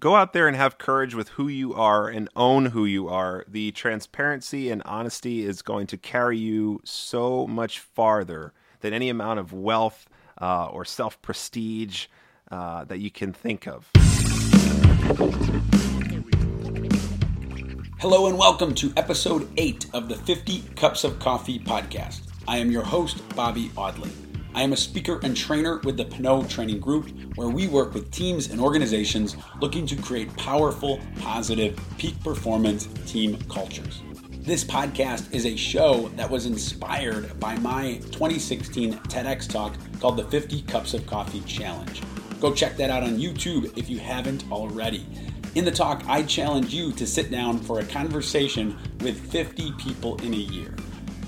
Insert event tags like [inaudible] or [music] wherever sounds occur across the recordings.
go out there and have courage with who you are and own who you are. The transparency and honesty is going to carry you so much farther than any amount of wealth uh, or self prestige uh, that you can think of. Hello and welcome to episode 8 of the 50 Cups of Coffee podcast. I am your host, Bobby Audley. I am a speaker and trainer with the Pinot Training Group, where we work with teams and organizations looking to create powerful, positive, peak performance team cultures. This podcast is a show that was inspired by my 2016 TEDx talk called the 50 Cups of Coffee Challenge. Go check that out on YouTube if you haven't already. In the talk, I challenge you to sit down for a conversation with 50 people in a year.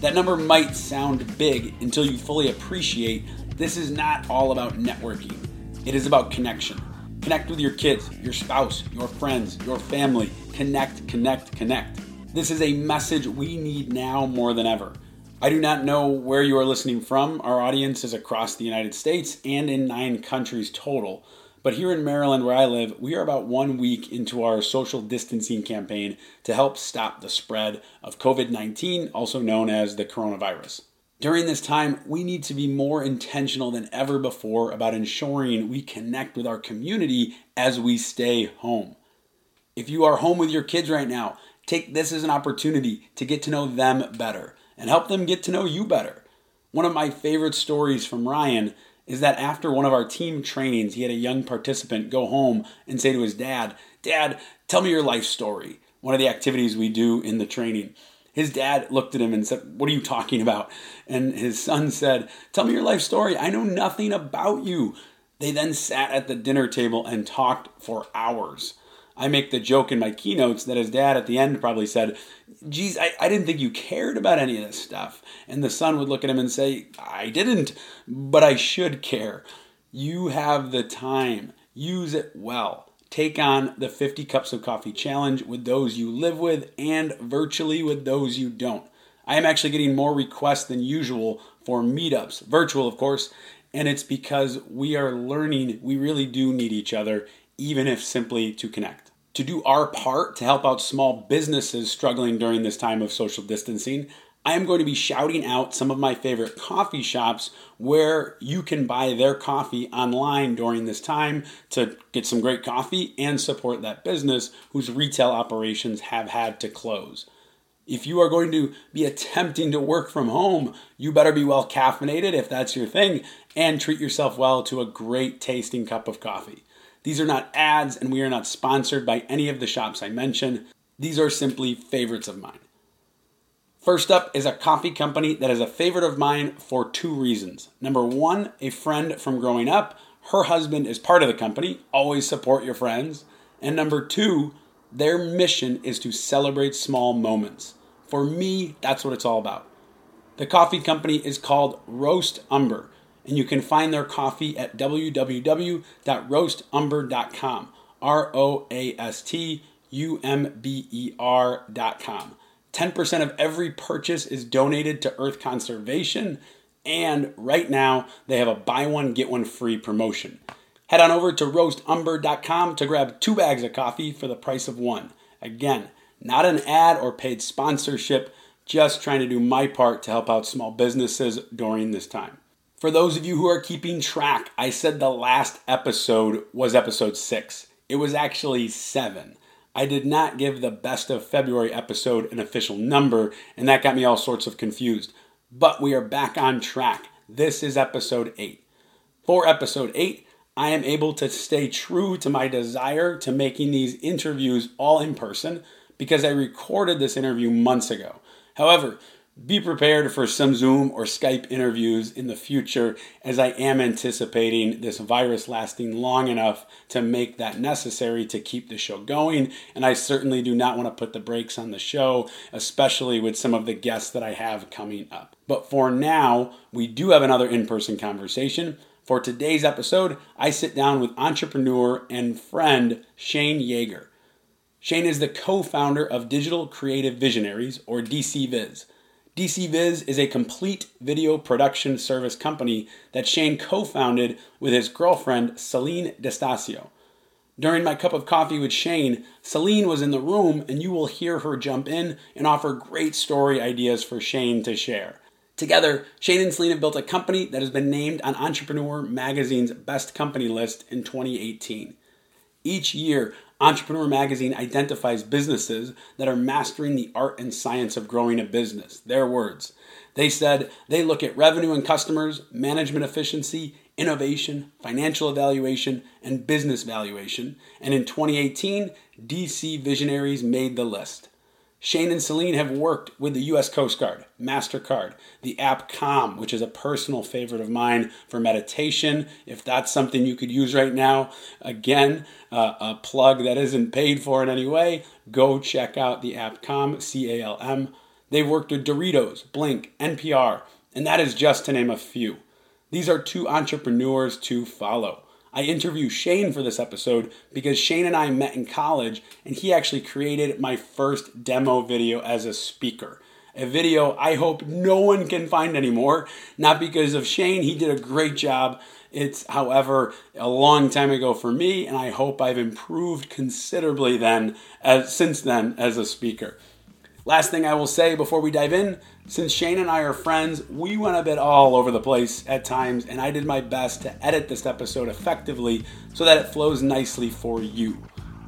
That number might sound big until you fully appreciate this is not all about networking. It is about connection. Connect with your kids, your spouse, your friends, your family. Connect, connect, connect. This is a message we need now more than ever. I do not know where you are listening from. Our audience is across the United States and in nine countries total. But here in Maryland, where I live, we are about one week into our social distancing campaign to help stop the spread of COVID 19, also known as the coronavirus. During this time, we need to be more intentional than ever before about ensuring we connect with our community as we stay home. If you are home with your kids right now, take this as an opportunity to get to know them better and help them get to know you better. One of my favorite stories from Ryan is that after one of our team trainings, he had a young participant go home and say to his dad, Dad, tell me your life story. One of the activities we do in the training. His dad looked at him and said, What are you talking about? And his son said, Tell me your life story. I know nothing about you. They then sat at the dinner table and talked for hours. I make the joke in my keynotes that his dad at the end probably said, Geez, I, I didn't think you cared about any of this stuff. And the son would look at him and say, I didn't, but I should care. You have the time, use it well. Take on the 50 Cups of Coffee challenge with those you live with and virtually with those you don't. I am actually getting more requests than usual for meetups, virtual, of course, and it's because we are learning we really do need each other, even if simply to connect to do our part to help out small businesses struggling during this time of social distancing, I am going to be shouting out some of my favorite coffee shops where you can buy their coffee online during this time to get some great coffee and support that business whose retail operations have had to close. If you are going to be attempting to work from home, you better be well caffeinated if that's your thing and treat yourself well to a great tasting cup of coffee. These are not ads, and we are not sponsored by any of the shops I mention. These are simply favorites of mine. First up is a coffee company that is a favorite of mine for two reasons. Number one, a friend from growing up. Her husband is part of the company. Always support your friends. And number two, their mission is to celebrate small moments. For me, that's what it's all about. The coffee company is called Roast Umber and you can find their coffee at www.roastumber.com. R O A S T U M B E R.com. 10% of every purchase is donated to Earth Conservation, and right now they have a buy one, get one free promotion. Head on over to roastumber.com to grab two bags of coffee for the price of one. Again, not an ad or paid sponsorship, just trying to do my part to help out small businesses during this time. For those of you who are keeping track, I said the last episode was episode six. It was actually seven. I did not give the best of February episode an official number, and that got me all sorts of confused. But we are back on track. This is episode eight. For episode eight, I am able to stay true to my desire to making these interviews all in person because I recorded this interview months ago. However, be prepared for some Zoom or Skype interviews in the future, as I am anticipating this virus lasting long enough to make that necessary to keep the show going. And I certainly do not want to put the brakes on the show, especially with some of the guests that I have coming up. But for now, we do have another in person conversation. For today's episode, I sit down with entrepreneur and friend Shane Yeager. Shane is the co founder of Digital Creative Visionaries, or DCViz. DC Viz is a complete video production service company that Shane co founded with his girlfriend, Celine Destasio. During my cup of coffee with Shane, Celine was in the room, and you will hear her jump in and offer great story ideas for Shane to share. Together, Shane and Celine have built a company that has been named on Entrepreneur Magazine's Best Company list in 2018. Each year, Entrepreneur Magazine identifies businesses that are mastering the art and science of growing a business. Their words. They said they look at revenue and customers, management efficiency, innovation, financial evaluation, and business valuation. And in 2018, DC Visionaries made the list. Shane and Celine have worked with the US Coast Guard, MasterCard, the app Calm, which is a personal favorite of mine for meditation. If that's something you could use right now, again, uh, a plug that isn't paid for in any way, go check out the app Calm, C A L M. They've worked with Doritos, Blink, NPR, and that is just to name a few. These are two entrepreneurs to follow. I interview Shane for this episode because Shane and I met in college and he actually created my first demo video as a speaker. A video I hope no one can find anymore. Not because of Shane, he did a great job. It's, however, a long time ago for me, and I hope I've improved considerably then, as, since then, as a speaker. Last thing I will say before we dive in since Shane and I are friends, we went a bit all over the place at times, and I did my best to edit this episode effectively so that it flows nicely for you.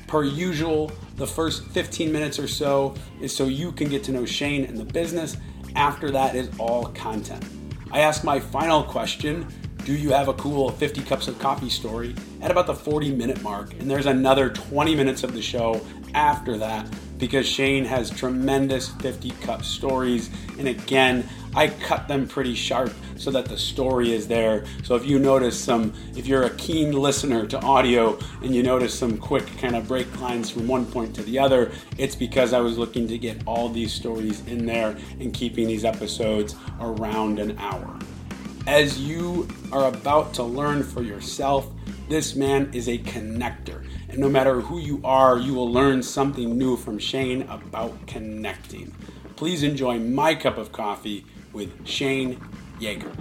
Per usual, the first 15 minutes or so is so you can get to know Shane and the business. After that is all content. I ask my final question Do you have a cool 50 cups of coffee story? at about the 40 minute mark, and there's another 20 minutes of the show after that because Shane has tremendous 50 cup stories. And again, I cut them pretty sharp so that the story is there. So if you notice some, if you're a keen listener to audio and you notice some quick kind of break lines from one point to the other, it's because I was looking to get all these stories in there and keeping these episodes around an hour. As you are about to learn for yourself, this man is a connector. And no matter who you are, you will learn something new from Shane about connecting. Please enjoy my cup of coffee with Shane Yeager.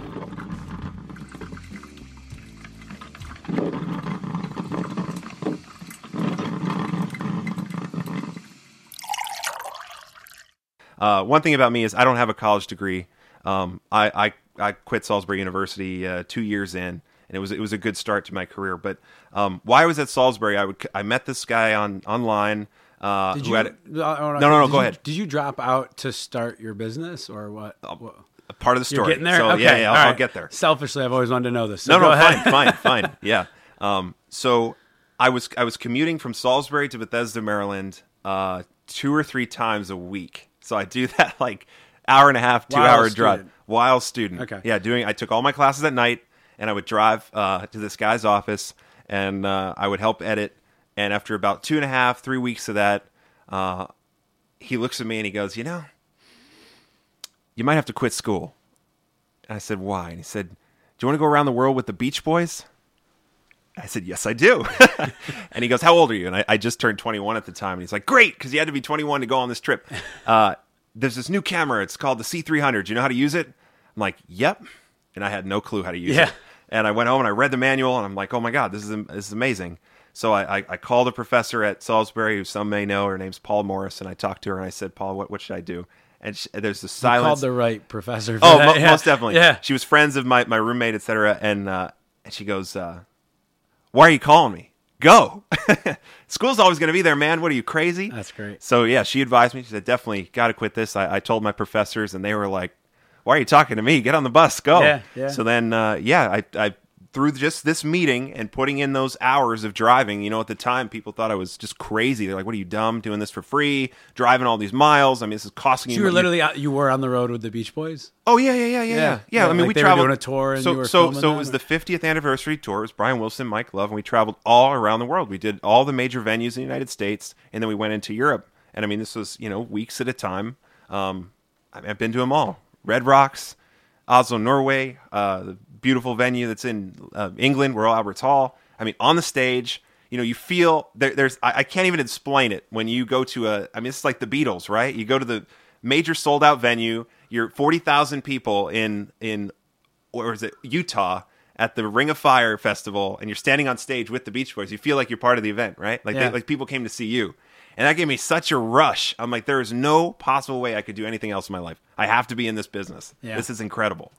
Uh, one thing about me is I don't have a college degree. Um, I, I, I quit Salisbury University uh, two years in, and it was it was a good start to my career. But um, why I was at Salisbury, I would I met this guy on online. Uh, Did you? had uh, no, no, no, go you- ahead. Did you drop out to start your business or what? What- part of the You're story. getting there. So okay. yeah, yeah, I'll, all I'll get there. Selfishly, I've always wanted to know this. So no, no, ahead. fine, fine, [laughs] fine. Yeah. Um, so I was I was commuting from Salisbury to Bethesda, Maryland, uh, two or three times a week. So I do [laughs] that like hour and a half, two While hour drive while student. Okay. Yeah, doing. I took all my classes at night, and I would drive uh, to this guy's office, and uh, I would help edit. And after about two and a half, three weeks of that, uh, he looks at me and he goes, "You know, you might have to quit school." And I said, "Why?" And he said, "Do you want to go around the world with the Beach Boys?" I said, "Yes, I do." [laughs] and he goes, "How old are you?" And I, I just turned 21 at the time. And he's like, "Great, because you had to be 21 to go on this trip." [laughs] Uh, there's this new camera. It's called the C300. Do you know how to use it? I'm like, "Yep," and I had no clue how to use Yeah. it. And I went home and I read the manual, and I'm like, "Oh my god, this is this is amazing." So I, I, I called a professor at Salisbury, who some may know. Her name's Paul Morris, and I talked to her and I said, "Paul, what what should I do?" And she, there's You silence. called the right professor. Oh, mo- yeah. most definitely. Yeah. She was friends of my, my roommate, etc. And uh, and she goes, uh, "Why are you calling me? Go. [laughs] School's always going to be there, man. What are you crazy?" That's great. So yeah, she advised me. She said, "Definitely got to quit this." I, I told my professors, and they were like, "Why are you talking to me? Get on the bus. Go." Yeah, yeah. So then, uh, yeah, I, I through just this meeting and putting in those hours of driving. You know, at the time, people thought I was just crazy. They're like, "What are you dumb doing this for free? Driving all these miles? I mean, this is costing So you." you were literally out, you were on the road with the Beach Boys. Oh yeah, yeah, yeah, yeah, yeah. Yeah. I mean, like we traveled doing a tour and so so so it was or- the 50th anniversary tour. It was Brian Wilson, Mike Love, and we traveled all around the world. We did all the major venues in the United States, and then we went into Europe. And I mean, this was you know weeks at a time. Um, I've been to them all. Red Rocks, Oslo, Norway, uh, the beautiful venue that's in uh, England, Royal Albert Hall. I mean, on the stage, you know, you feel there, there's. I, I can't even explain it when you go to a. I mean, it's like the Beatles, right? You go to the major sold out venue. You're forty thousand people in in or is it Utah? at the Ring of Fire festival and you're standing on stage with the Beach Boys, you feel like you're part of the event, right? Like Yeah. they, like people came to see you. And that gave me such a rush. I'm like, there is no possible way I could do anything else in my life. I have to be in this business. Yeah. This is incredible.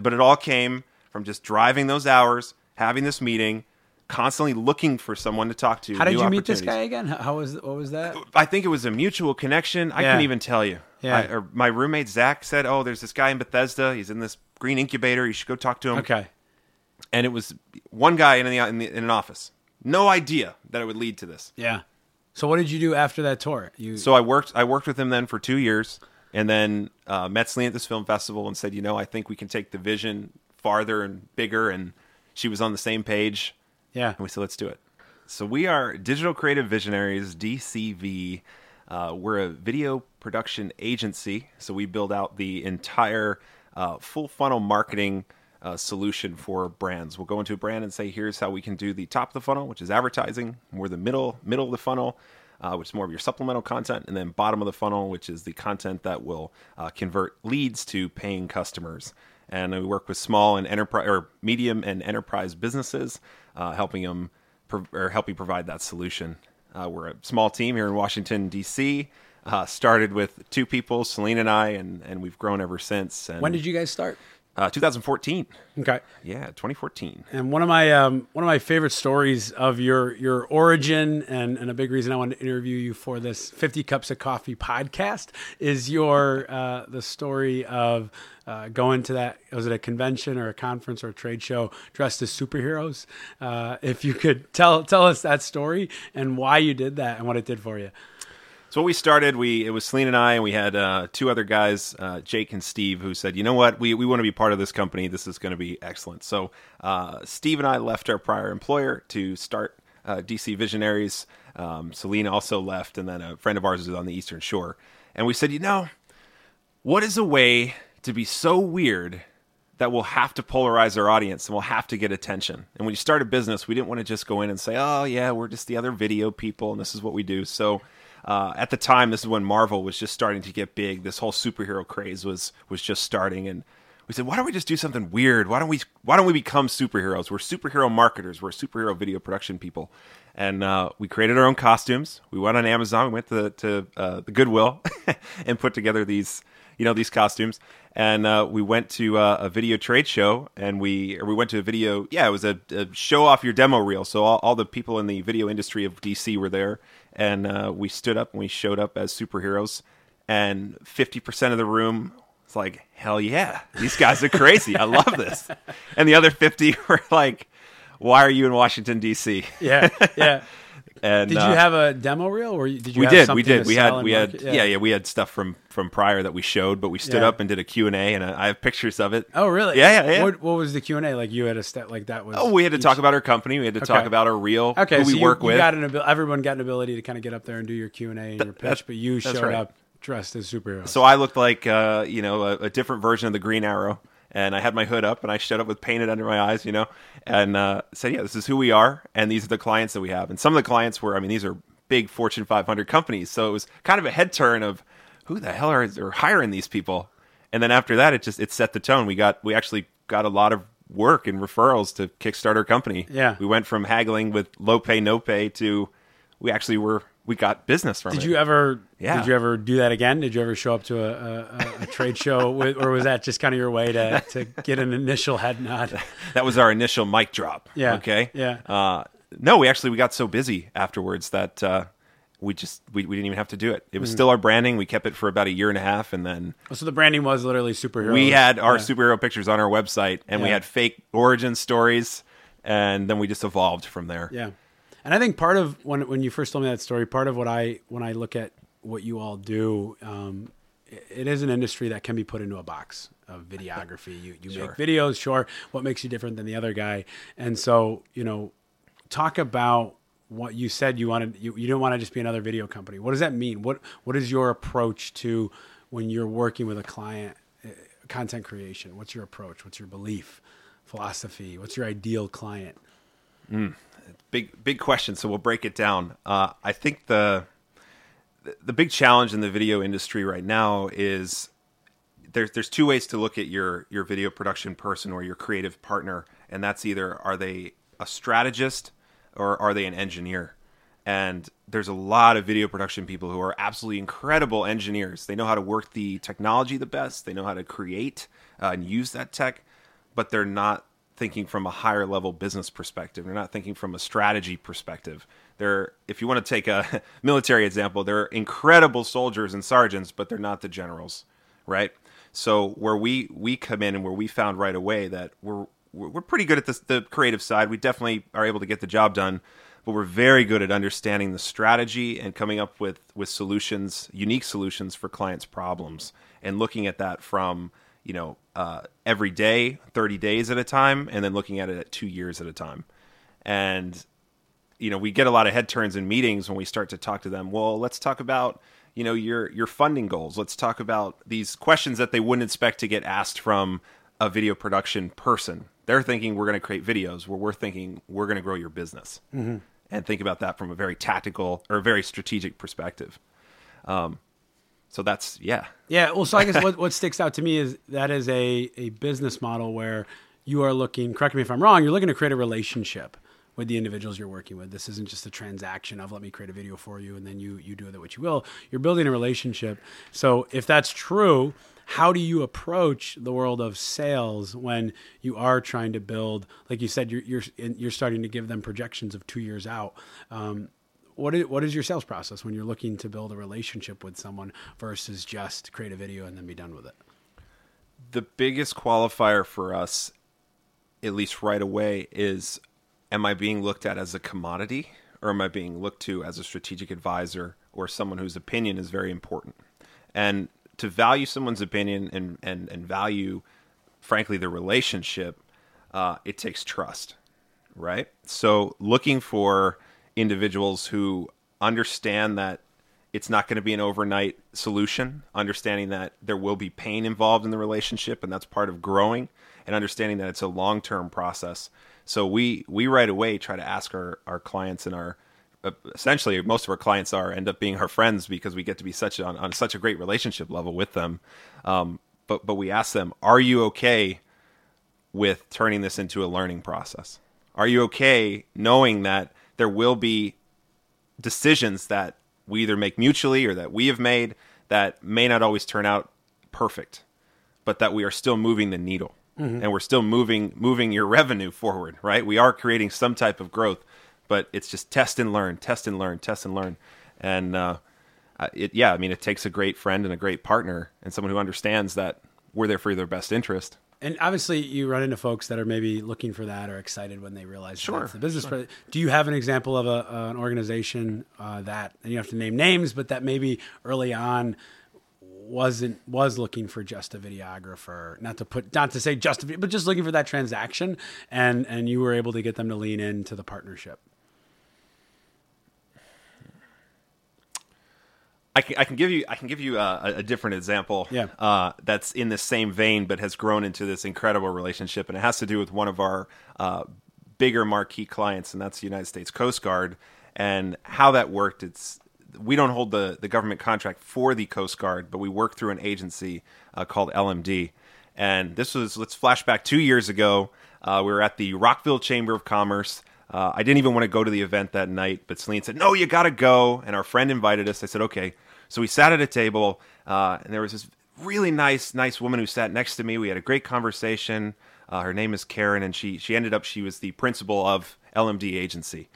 But it all came from just driving those hours, having this meeting, constantly looking for someone to talk to. How did you meet this guy again? How was what was that? I think it was a mutual connection. I Yeah. couldn't even tell you. Yeah. I, or my roommate Zach said, "Oh, there's this guy in Bethesda. He's in this green incubator. You should go talk to him." Okay. And it was one guy in the, in, the, in an office. No idea that it would lead to this. Yeah. So what did you do after that tour? You So I worked. I worked with him then for two years, and then uh, met Celine at this film festival and said, "You know, I think we can take the vision farther and bigger." And she was on the same page. yeah. And we said, let's do it. So we are Digital Creative Visionaries, DCV. Uh, we're a video production agency. So we build out the entire uh, full funnel marketing uh, solution for brands. We'll go into a brand and say, here's how we can do the top of the funnel, which is advertising, more the middle middle of the funnel. Uh, which is more of your supplemental content, and then bottom of the funnel, which is the content that will uh, convert leads to paying customers and we work with small and enterprise or medium and enterprise businesses, uh, helping them pro- or helping provide that solution. Uh, we're a small team here in Washington D.C. Uh, started with two people, Celine and I, and and we've grown ever since. And, When did you guys start? Uh, 2014. Okay. Yeah, 2014. And one of my um, one of my favorite stories of your your origin and, and a big reason I wanted to interview you for this 50 cups of coffee podcast is your uh, the story of uh, going to that was it a convention or a conference or a trade show dressed as superheroes. Uh, if you could tell tell us that story and why you did that and what it did for you. So what we started, we it was Celine and I, and we had uh, two other guys, uh, Jake and Steve, who said, "You know what? We we want to be part of this company. This is going to be excellent." So uh, Steve and I left our prior employer to start uh, DC Visionaries. Um, Celine also left, and then a friend of ours was on the Eastern Shore, and we said, "You know, what is a way to be so weird that we'll have to polarize our audience and we'll have to get attention. And when you start a business, we didn't want to just go in and say, "Oh yeah, we're just the other video people, and this is what we do." So uh, at the time, this is when Marvel was just starting to get big. This whole superhero craze was was just starting, and we said, "Why don't we just do something weird? Why don't we Why don't we become superheroes? We're superhero marketers. We're superhero video production people." And uh, we created our own costumes. We went on Amazon. We went to to uh, the Goodwill [laughs] and put together these you know these costumes and uh, we went to uh, a video trade show and we we went to a video yeah it was a, a show off your demo reel so all, all the people in the video industry of dc were there and uh, we stood up and we showed up as superheroes and 50% of the room was like hell yeah these guys are crazy. I love this. And the other 50 [laughs] were like why are you in washington dc Yeah, yeah. [laughs] and Did uh, you have a demo reel, or did you? we did we did we had we had market? yeah. yeah we had stuff from from prior that we showed but we stood Yeah. up and did a q&a and uh, i have pictures of it Oh, really? Yeah, yeah, yeah. What, what was the Q and A like? You had a step like that was. oh we had to each- talk about our company we had to talk about our reel Okay, who so we you, work you with got an abil- everyone got an ability to kind of get up there and do your Q and A and your pitch, but you showed right. up dressed as superheroes. so i looked like uh, you know a, a different version of the green arrow and i had my hood up and i showed up with painted under my eyes you know and uh, said yeah this is who we are and these are the clients that we have. And some of the clients were i mean these are big fortune 500 companies so it was kind of a head turn of who the hell are, are hiring these people? And then after that it just it set the tone. We got we actually got a lot of work and referrals to kickstart our company. Yeah. we went from haggling with low pay no pay to we actually were we got business from did it you ever? Yeah. Did you ever do that again? Did you ever show up to a, a, a- trade show, [laughs] with, or was that just kind of your way to to get an initial head nod? [laughs] that was our initial mic drop. Yeah, Okay. yeah. Uh, no, we actually we got so busy afterwards that uh, we just we, we didn't even have to do it. It was Mm-hmm. still our branding. We kept it for about a year and a half, and then So the branding was literally superhero we had our Yeah. superhero pictures on our website, and we had fake origin stories, and then we just evolved from there. Yeah, and I think part of when when you first told me that story, part of what I when I look at what you all do, um, it, it is an industry that can be put into a box of videography. You you Sure. make videos, sure. What makes you different than the other guy? And so you know, talk about what you said you wanted. You, you didn't want to just be another video company. What does that mean? What what is your approach to when you're working with a client? uh, Content creation. What's your approach? What's your belief, philosophy? What's your ideal client? Big big question so we'll break it down uh, i think the the big challenge in the video industry right now is there's there's two ways to look at your your video production person or your creative partner and that's either are they a strategist or are they an engineer? And there's a lot of video production people who are absolutely incredible engineers. They know how to work the technology the best, they know how to create uh, and use that tech, but they're not thinking from a higher level business perspective. They're not thinking from a strategy perspective. They're, if you want to take a [laughs] military example, they're incredible soldiers and sergeants, but they're not the generals, right? So where we we come in and where we found right away that we're we're pretty good at this, the creative side. We definitely are able to get the job done, but we're very good at understanding the strategy and coming up with with solutions, unique solutions for clients' problems, and looking at that from you know uh, every day, thirty days at a time, and then looking at it at two years at a time, and you know we get a lot of head turns in meetings when we start to talk to them. Well, let's talk about you know your your funding goals. Let's talk about these questions that they wouldn't expect to get asked from a video production person. They're thinking we're going to create videos, where we're thinking we're going to grow your business, mm-hmm. and think about that from a very tactical or very strategic perspective. Um, so that's yeah, yeah. Well, so I guess [laughs] what what sticks out to me is that is a a business model where you are looking. Correct me if I'm wrong. You're looking to create a relationship with the individuals you're working with. This isn't just a transaction of let me create a video for you and then you you do with it what you will. You're building a relationship. So if that's true, how do you approach the world of sales when you are trying to build like you said you're you're you're starting to give them projections of 2 years out. Um, what is, what is your sales process when you're looking to build a relationship with someone versus just create a video and then be done with it? The biggest qualifier for us, at least right away, is am I being looked at as a commodity or am I being looked to as a strategic advisor or someone whose opinion is very important? And to value someone's opinion and, and, and value, frankly, the relationship, uh, it takes trust, right? So looking for individuals who understand that it's not going to be an overnight solution, understanding that there will be pain involved in the relationship, and that's part of growing, and understanding that it's a long term process. So we we right away try to ask our our clients and our uh, essentially most of our clients are end up being our friends because we get to be such on, on such a great relationship level with them. Um, but but we ask them, are you okay with turning this into a learning process? Are you okay knowing that there will be decisions that we either make mutually or that we have made that may not always turn out perfect, but that we are still moving the needle? mm-hmm. and we're still moving moving your revenue forward, right? We are creating some type of growth, but it's just test and learn, test and learn, test and learn, and uh, it, yeah, I mean, it takes a great friend and a great partner and someone who understands that we're there for their best interest. And obviously, you run into folks that are maybe looking for that or excited when they realize sure, that's the business. Sure. Do you have an example of a, uh, an organization uh, that, and you have to name names, but that maybe early on wasn't was looking for just a videographer not to put not to say just a but just looking for that transaction and and you were able to get them to lean into the partnership I can, I can give you I can give you a, a different example yeah. uh, that's in the same vein but has grown into this incredible relationship and it has to do with one of our uh, bigger marquee clients and that's the United States Coast Guard and how that worked it's we don't hold the, the government contract for the Coast Guard, but we work through an agency uh, called LMD. And this was, let's flash back two years ago. Uh, we were at the Rockville Chamber of Commerce. Uh, I didn't even want to go to the event that night, but Celine said, No, you got to go. And our friend invited us. I said, Okay. So we sat at a table, uh, and there was this really nice, nice woman who sat next to me. We had a great conversation. Uh, her name is Karen, and she, she ended up, she was the principal of LMD agency.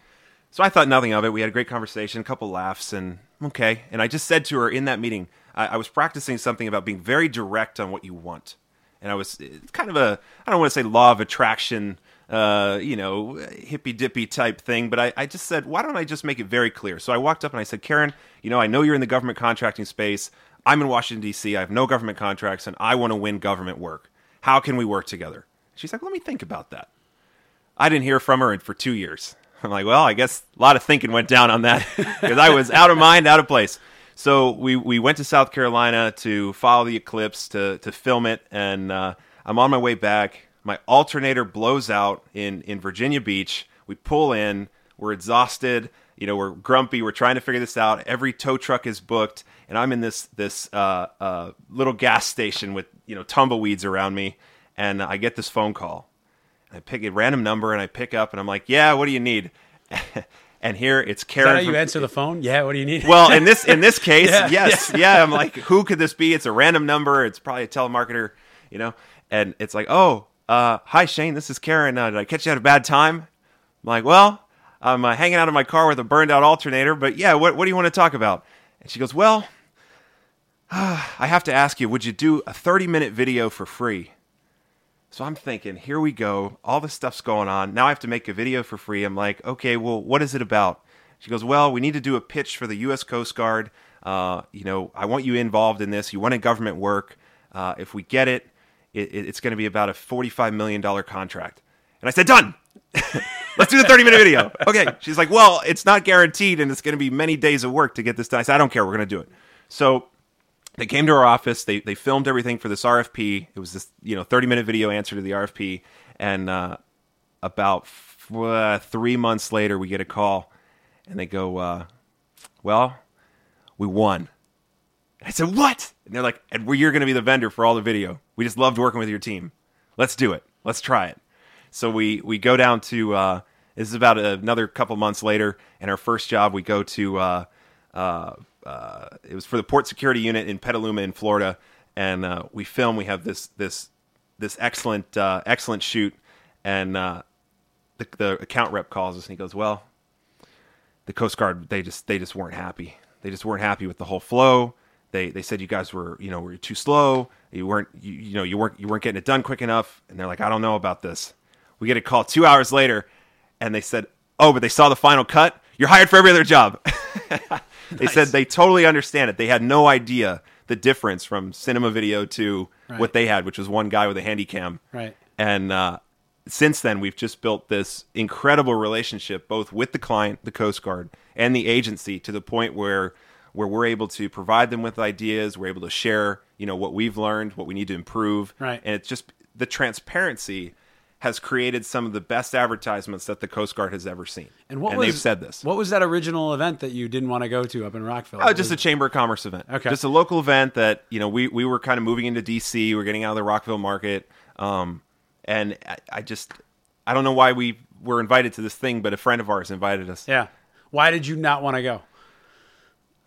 So I thought nothing of it. We had a great conversation, a couple laughs, and okay. And I just said to her in that meeting, I, I was practicing something about being very direct on what you want. And I was kind of a, I don't want to say law of attraction, uh, you know, hippy dippy type thing, but I, I just said, why don't I just make it very clear? So I walked up and I said, Karen, you know, I know you're in the government contracting space. I'm in Washington, D.C., I have no government contracts, and I want to win government work. How can we work together? She's like, let me think about that. I didn't hear from her for two years. I'm like, well, I guess a lot of thinking went down on that [laughs] because I was out of mind, out of place. So we, we went to South Carolina to follow the eclipse to to film it, and uh, I'm on my way back. My alternator blows out in in Virginia Beach. We pull in. We're exhausted. You know, we're grumpy. We're trying to figure this out. Every tow truck is booked, and I'm in this this uh, uh, little gas station with you know tumbleweeds around me, and I get this phone call. I pick a random number and I pick up and I'm like, yeah, what do you need? [laughs] and here it's Is Karen. that how you from- answer the phone? Yeah. What do you need? well, in this in this [laughs] case, Yeah, yes, yeah. I'm like, who could this be? It's a random number. It's probably a telemarketer, you know. And it's like, oh, uh, hi Shane, this is Karen. Uh, did I catch you at a bad time? I'm like, well, I'm uh, hanging out in my car with a burned out alternator, but yeah, what what do you want to talk about? And she goes, well, [sighs] I have to ask you, would you do a 30 minute video for free? So I'm thinking, here we go. All this stuff's going on. Now I have to make a video for free. I'm like, okay, well, what is it about? She goes, well, we need to do a pitch for the U.S. Coast Guard. Uh, you know, I want you involved in this. You want a government work. Uh, if we get it, it, it- it's going to be about a $45 million contract. And I said, done. [laughs] Let's do the 30 minute video. Okay. She's like, well, it's not guaranteed and it's going to be many days of work to get this done. I said, I don't care. We're going to do it. So they came to our office. They they filmed everything for this RFP. It was this you know thirty minute video answer to the RFP, and uh, about f- uh, three months later, we get a call, and they go, uh, "Well, we won." And I said, "What?" And they're like, "And you're going to be the vendor for all the video. We just loved working with your team. Let's do it. Let's try it." So we we go down to uh, this is about another couple months later, and our first job we go to. Uh, uh, uh, it was for the port security unit in Petaluma in Florida, and uh, we film. We have this this this excellent uh, excellent shoot, and uh, the, the account rep calls us and he goes, "Well, the Coast Guard they just they just weren't happy. They just weren't happy with the whole flow. They they said you guys were you know were too slow. You weren't you, you know you weren't you weren't getting it done quick enough. And they're like, I don't know about this. We get a call two hours later, and they said, Oh, but they saw the final cut. You're hired for every other job. [laughs] they said they totally understand it. They had no idea the difference from cinema video to Right. what they had, which was one guy with a handy cam. Right. And uh, since then, we've just built this incredible relationship, both with the client, the Coast Guard, and the agency, to the point where where we're able to provide them with ideas. We're able to share, you know, what we've learned, what we need to improve, Right. And it's just the transparency has created some of the best advertisements that the Coast Guard has ever seen. And what was, they've said this. What was that original event that you didn't want to go to up in Rockville? Oh, just a Chamber of Commerce event. Okay. Just a local event that, you know, we, we were kind of moving into DC. We are getting out of the Rockville market. Um, and I, I just, I don't know why we were invited to this thing, but a friend of ours invited us. yeah. Why did you not want to go?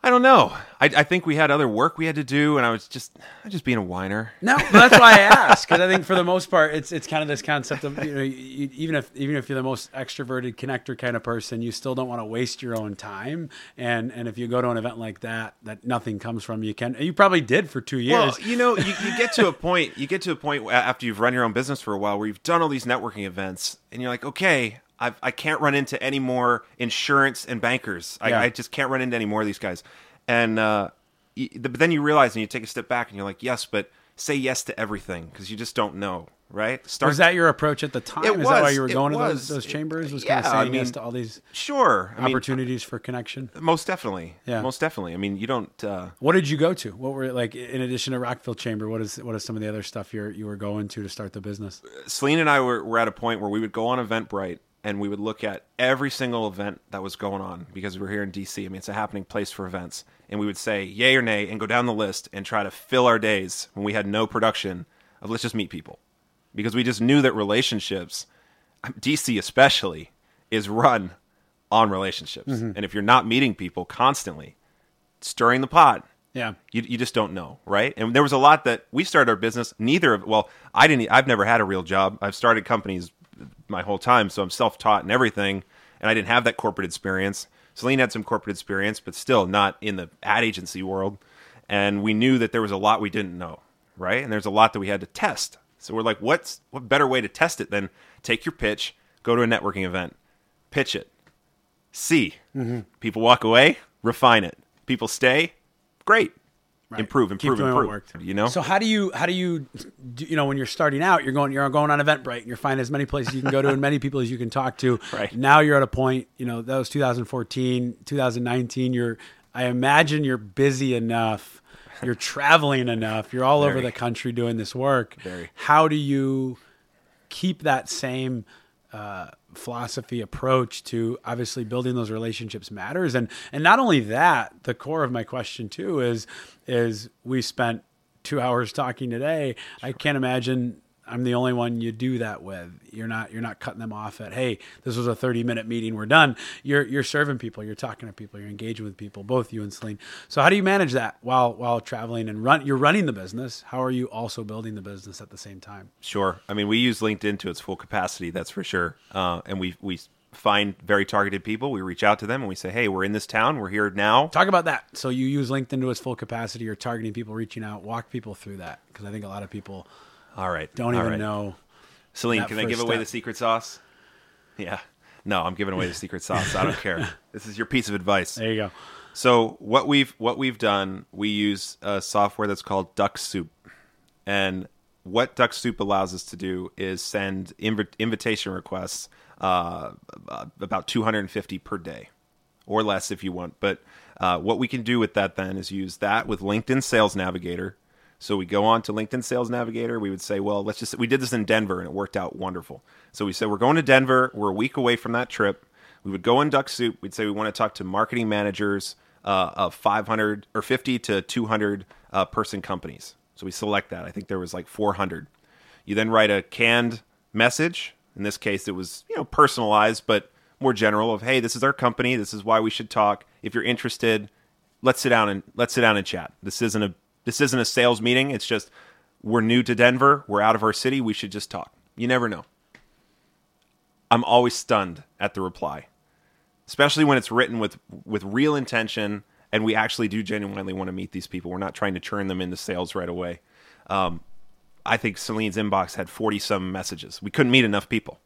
I don't know. I, I think we had other work we had to do, and I was just, I just being a whiner. No, but that's why I asked because I think for the most part, it's it's kind of this concept of you know you, even if even if you're the most extroverted connector kind of person, you still don't want to waste your own time. And and if you go to an event like that, that nothing comes from, you can you probably did for two years. Well, you know, you, you get to a point. You get to a point after you've run your own business for a while where you've done all these networking events, and you're like, okay, I've, I can't run into any more insurance and bankers. I, Yeah. I just can't run into any more of these guys. And uh, but then you realize, and you take a step back, and you're like, yes, but say yes to everything because you just don't know, right? Start was that your approach at the time? It Is that why you were going to those, those chambers? Was Yeah, kind of I saying yes mean, to all these sure I mean, opportunities for connection. most definitely. Yeah. most definitely. I mean, you don't. Uh, What did you go to? What were like in addition to Rockville Chamber? What is what is some of the other stuff you you were going to to start the business? Celine and I were, were at a point where we would go on Eventbrite and we would look at every single event that was going on because we're here in DC. I mean, it's a happening place for events. And we would say yay or nay and go down the list and try to fill our days when we had no production of let's just meet people. Because we just knew that relationships, DC especially, is run on relationships. Mm-hmm. And if you're not meeting people constantly, stirring the pot, Yeah, you, you just don't know, right? And there was a lot that we started our business. Neither of well, I didn't. I've never had a real job. I've started companies my whole time, so I'm self taught and everything. And I didn't have that corporate experience. Celine had some corporate experience, but still not in the ad agency world. And we knew that there was a lot we didn't know, right? And there's a lot that we had to test. So we're like, what's what better way to test it than take your pitch, go to a networking event, pitch it, see mm-hmm. people walk away, refine it. People stay, great. Improve, Keep improve, doing improve. worked. You know, So how do you how do you do, you know when you're starting out you're going you're going on Eventbrite and you're finding as many places you can go to and many people as you can talk to. [laughs] Right. Now you're at a point you know that was 2014 2019 you're I imagine you're busy enough you're traveling enough you're all over the country doing this work. Very. How do you keep that same uh, philosophy approach to obviously building those relationships matters. And and not only that the core of my question too is is we spent two hours talking today. I can't imagine I'm the only one you do that with. You're not you're not cutting them off at hey, this was a 30 minute meeting, we're done. You're you're serving people, you're talking to people, you're engaging with people, both you and Celine. So how do you manage that while while traveling and run? You're running the business. How are you also building the business at the same time? Sure. I mean, we use LinkedIn to its full capacity. That's for sure. Uh, and we we find very targeted people. We reach out to them and we say, "Hey, we're in this town. We're here now." Talk about that. So you use LinkedIn to its full capacity. You're targeting people, reaching out. Walk people through that because I think a lot of people All right. don't All even right. know. Celine, that can I give away step. the secret sauce? Yeah. No, I'm giving away the secret [laughs] sauce. I don't care. This is your piece of advice. There you go. So what we've what we've done, we use a software that's called Dux-Soup, and what Dux-Soup allows us to do is send inv- invitation requests uh, about 250 per day, or less if you want. But uh, what we can do with that then is use that with LinkedIn Sales Navigator. So we go on to LinkedIn Sales Navigator. We would say, well, let's just we did this in Denver and it worked out wonderful. So we said we're going to Denver. We're a week away from that trip. We would go in Dux-Soup. We'd say we want to talk to marketing managers uh, of 500 or 50 to 200 uh, person companies. So we select that. I think there was like 400. You then write a canned message. In this case, it was you know personalized, but more general. Of hey, this is our company. This is why we should talk. If you're interested, let's sit down and let's sit down and chat. This isn't a this isn't a sales meeting. It's just we're new to Denver. We're out of our city. We should just talk. You never know. I'm always stunned at the reply, especially when it's written with with real intention and we actually do genuinely want to meet these people. We're not trying to turn them into sales right away. Um, I think Celine's inbox had 40 some messages. We couldn't meet enough people.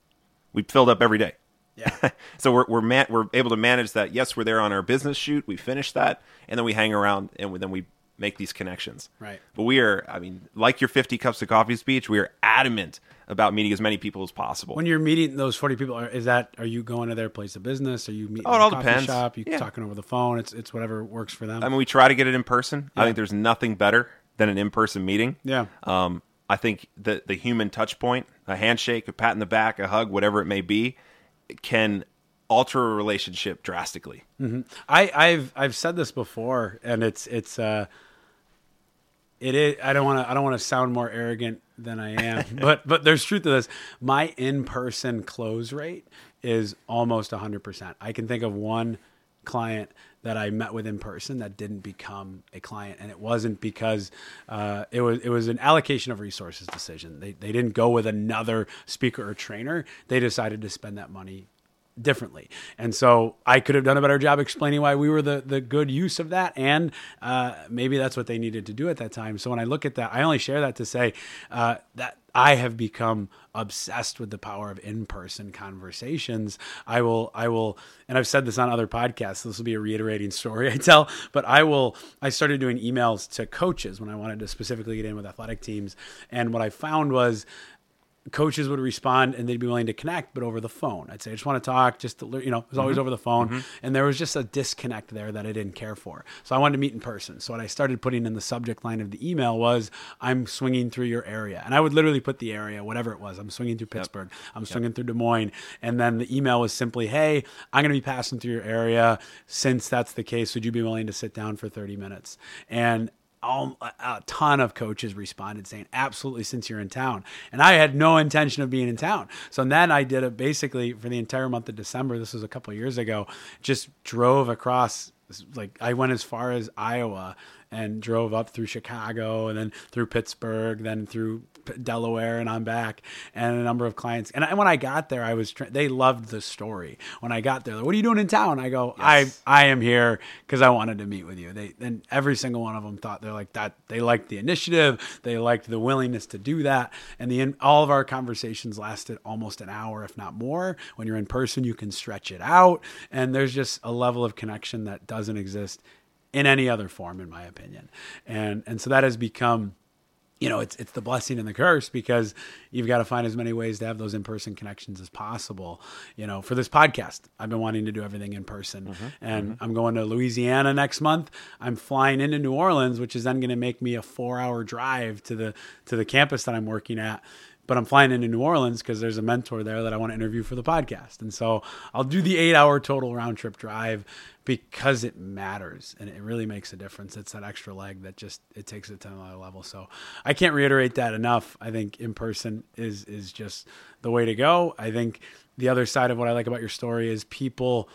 We filled up every day. Yeah. [laughs] so we're we're man- we're able to manage that. Yes, we're there on our business shoot. We finish that, and then we hang around, and then we make these connections. Right. But we are, I mean, like your 50 cups of coffee speech, we are adamant about meeting as many people as possible. When you're meeting those 40 people, are- is that are you going to their place of business? Are you meeting Oh, it all coffee depends. shop? You Yeah. talking over the phone? It's it's whatever works for them. I mean, we try to get it in person. I think there's nothing better than an in-person meeting. Yeah. Um, I think the the human touch point, a handshake, a pat in the back, a hug, whatever it may be, can alter a relationship drastically. I, I've I've said this before, and it's it's uh, it is. I don't want to I don't want to sound more arrogant than I am, [laughs] but but there's truth to this. My in person close rate is almost hundred percent. I can think of one client that I met with in person that didn't become a client, and it wasn't because uh, it was it was an allocation of resources decision. They they didn't go with another speaker or trainer. They decided to spend that money differently. And so I could have done a better job explaining why we were the, the good use of that. And uh, maybe that's what they needed to do at that time. So when I look at that, I only share that to say uh, that I have become obsessed with the power of in-person conversations. I will, I will, and I've said this on other podcasts. This will be a reiterating story [laughs] I tell, but I will, I started doing emails to coaches when I wanted to specifically get in with athletic teams. And what I found was coaches would respond and they'd be willing to connect, but over the phone. I'd say, I just want to talk, just to, learn," you know, it was always mm-hmm. over the phone. Mm-hmm. And there was just a disconnect there that I didn't care for. So I wanted to meet in person. So what I started putting in the subject line of the email was, I'm swinging through your area. And I would literally put the area, whatever it was. I'm swinging through Pittsburgh. I'm swinging through Des Moines. And then the email was simply, Hey, I'm going to be passing through your area. Since that's the case, would you be willing to sit down for 30 minutes? And all, a, ton of coaches responded saying, absolutely, since you're in town. And I had no intention of being in town. So then I did it basically for the entire month of December. This was a couple years ago. Just drove across, like, I went as far as Iowa and drove up through Chicago and then through Pittsburgh, then through Delaware and I'm back, and a number of clients. And I, when I got there, I was tra- they loved the story. When I got there, what are you doing in town? I go, I I am here because I wanted to meet with you. They and every single one of them thought they're like that. They liked the initiative. They liked the willingness to do that. And the all of our conversations lasted almost an hour, if not more. When you're in person, you can stretch it out, and there's just a level of connection that doesn't exist in any other form, in my opinion. And and so that has become, you know, it's it's the blessing and the curse because you've got to find as many ways to have those in person connections as possible. You know, for this podcast, I've been wanting to do everything in person, mm-hmm. and mm-hmm. I'm going to Louisiana next month. I'm flying into New Orleans, which is then going to make me a four hour drive to the to the campus that I'm working at. But I'm flying into New Orleans because there's a mentor there that I want to interview for the podcast. And so I'll do the eight hour total round trip drive because it matters and it really makes a difference. It's that extra leg that just it takes it to another level. So I can't reiterate that enough. I think in person is is just the way to go. I think the other side of what I like about your story is people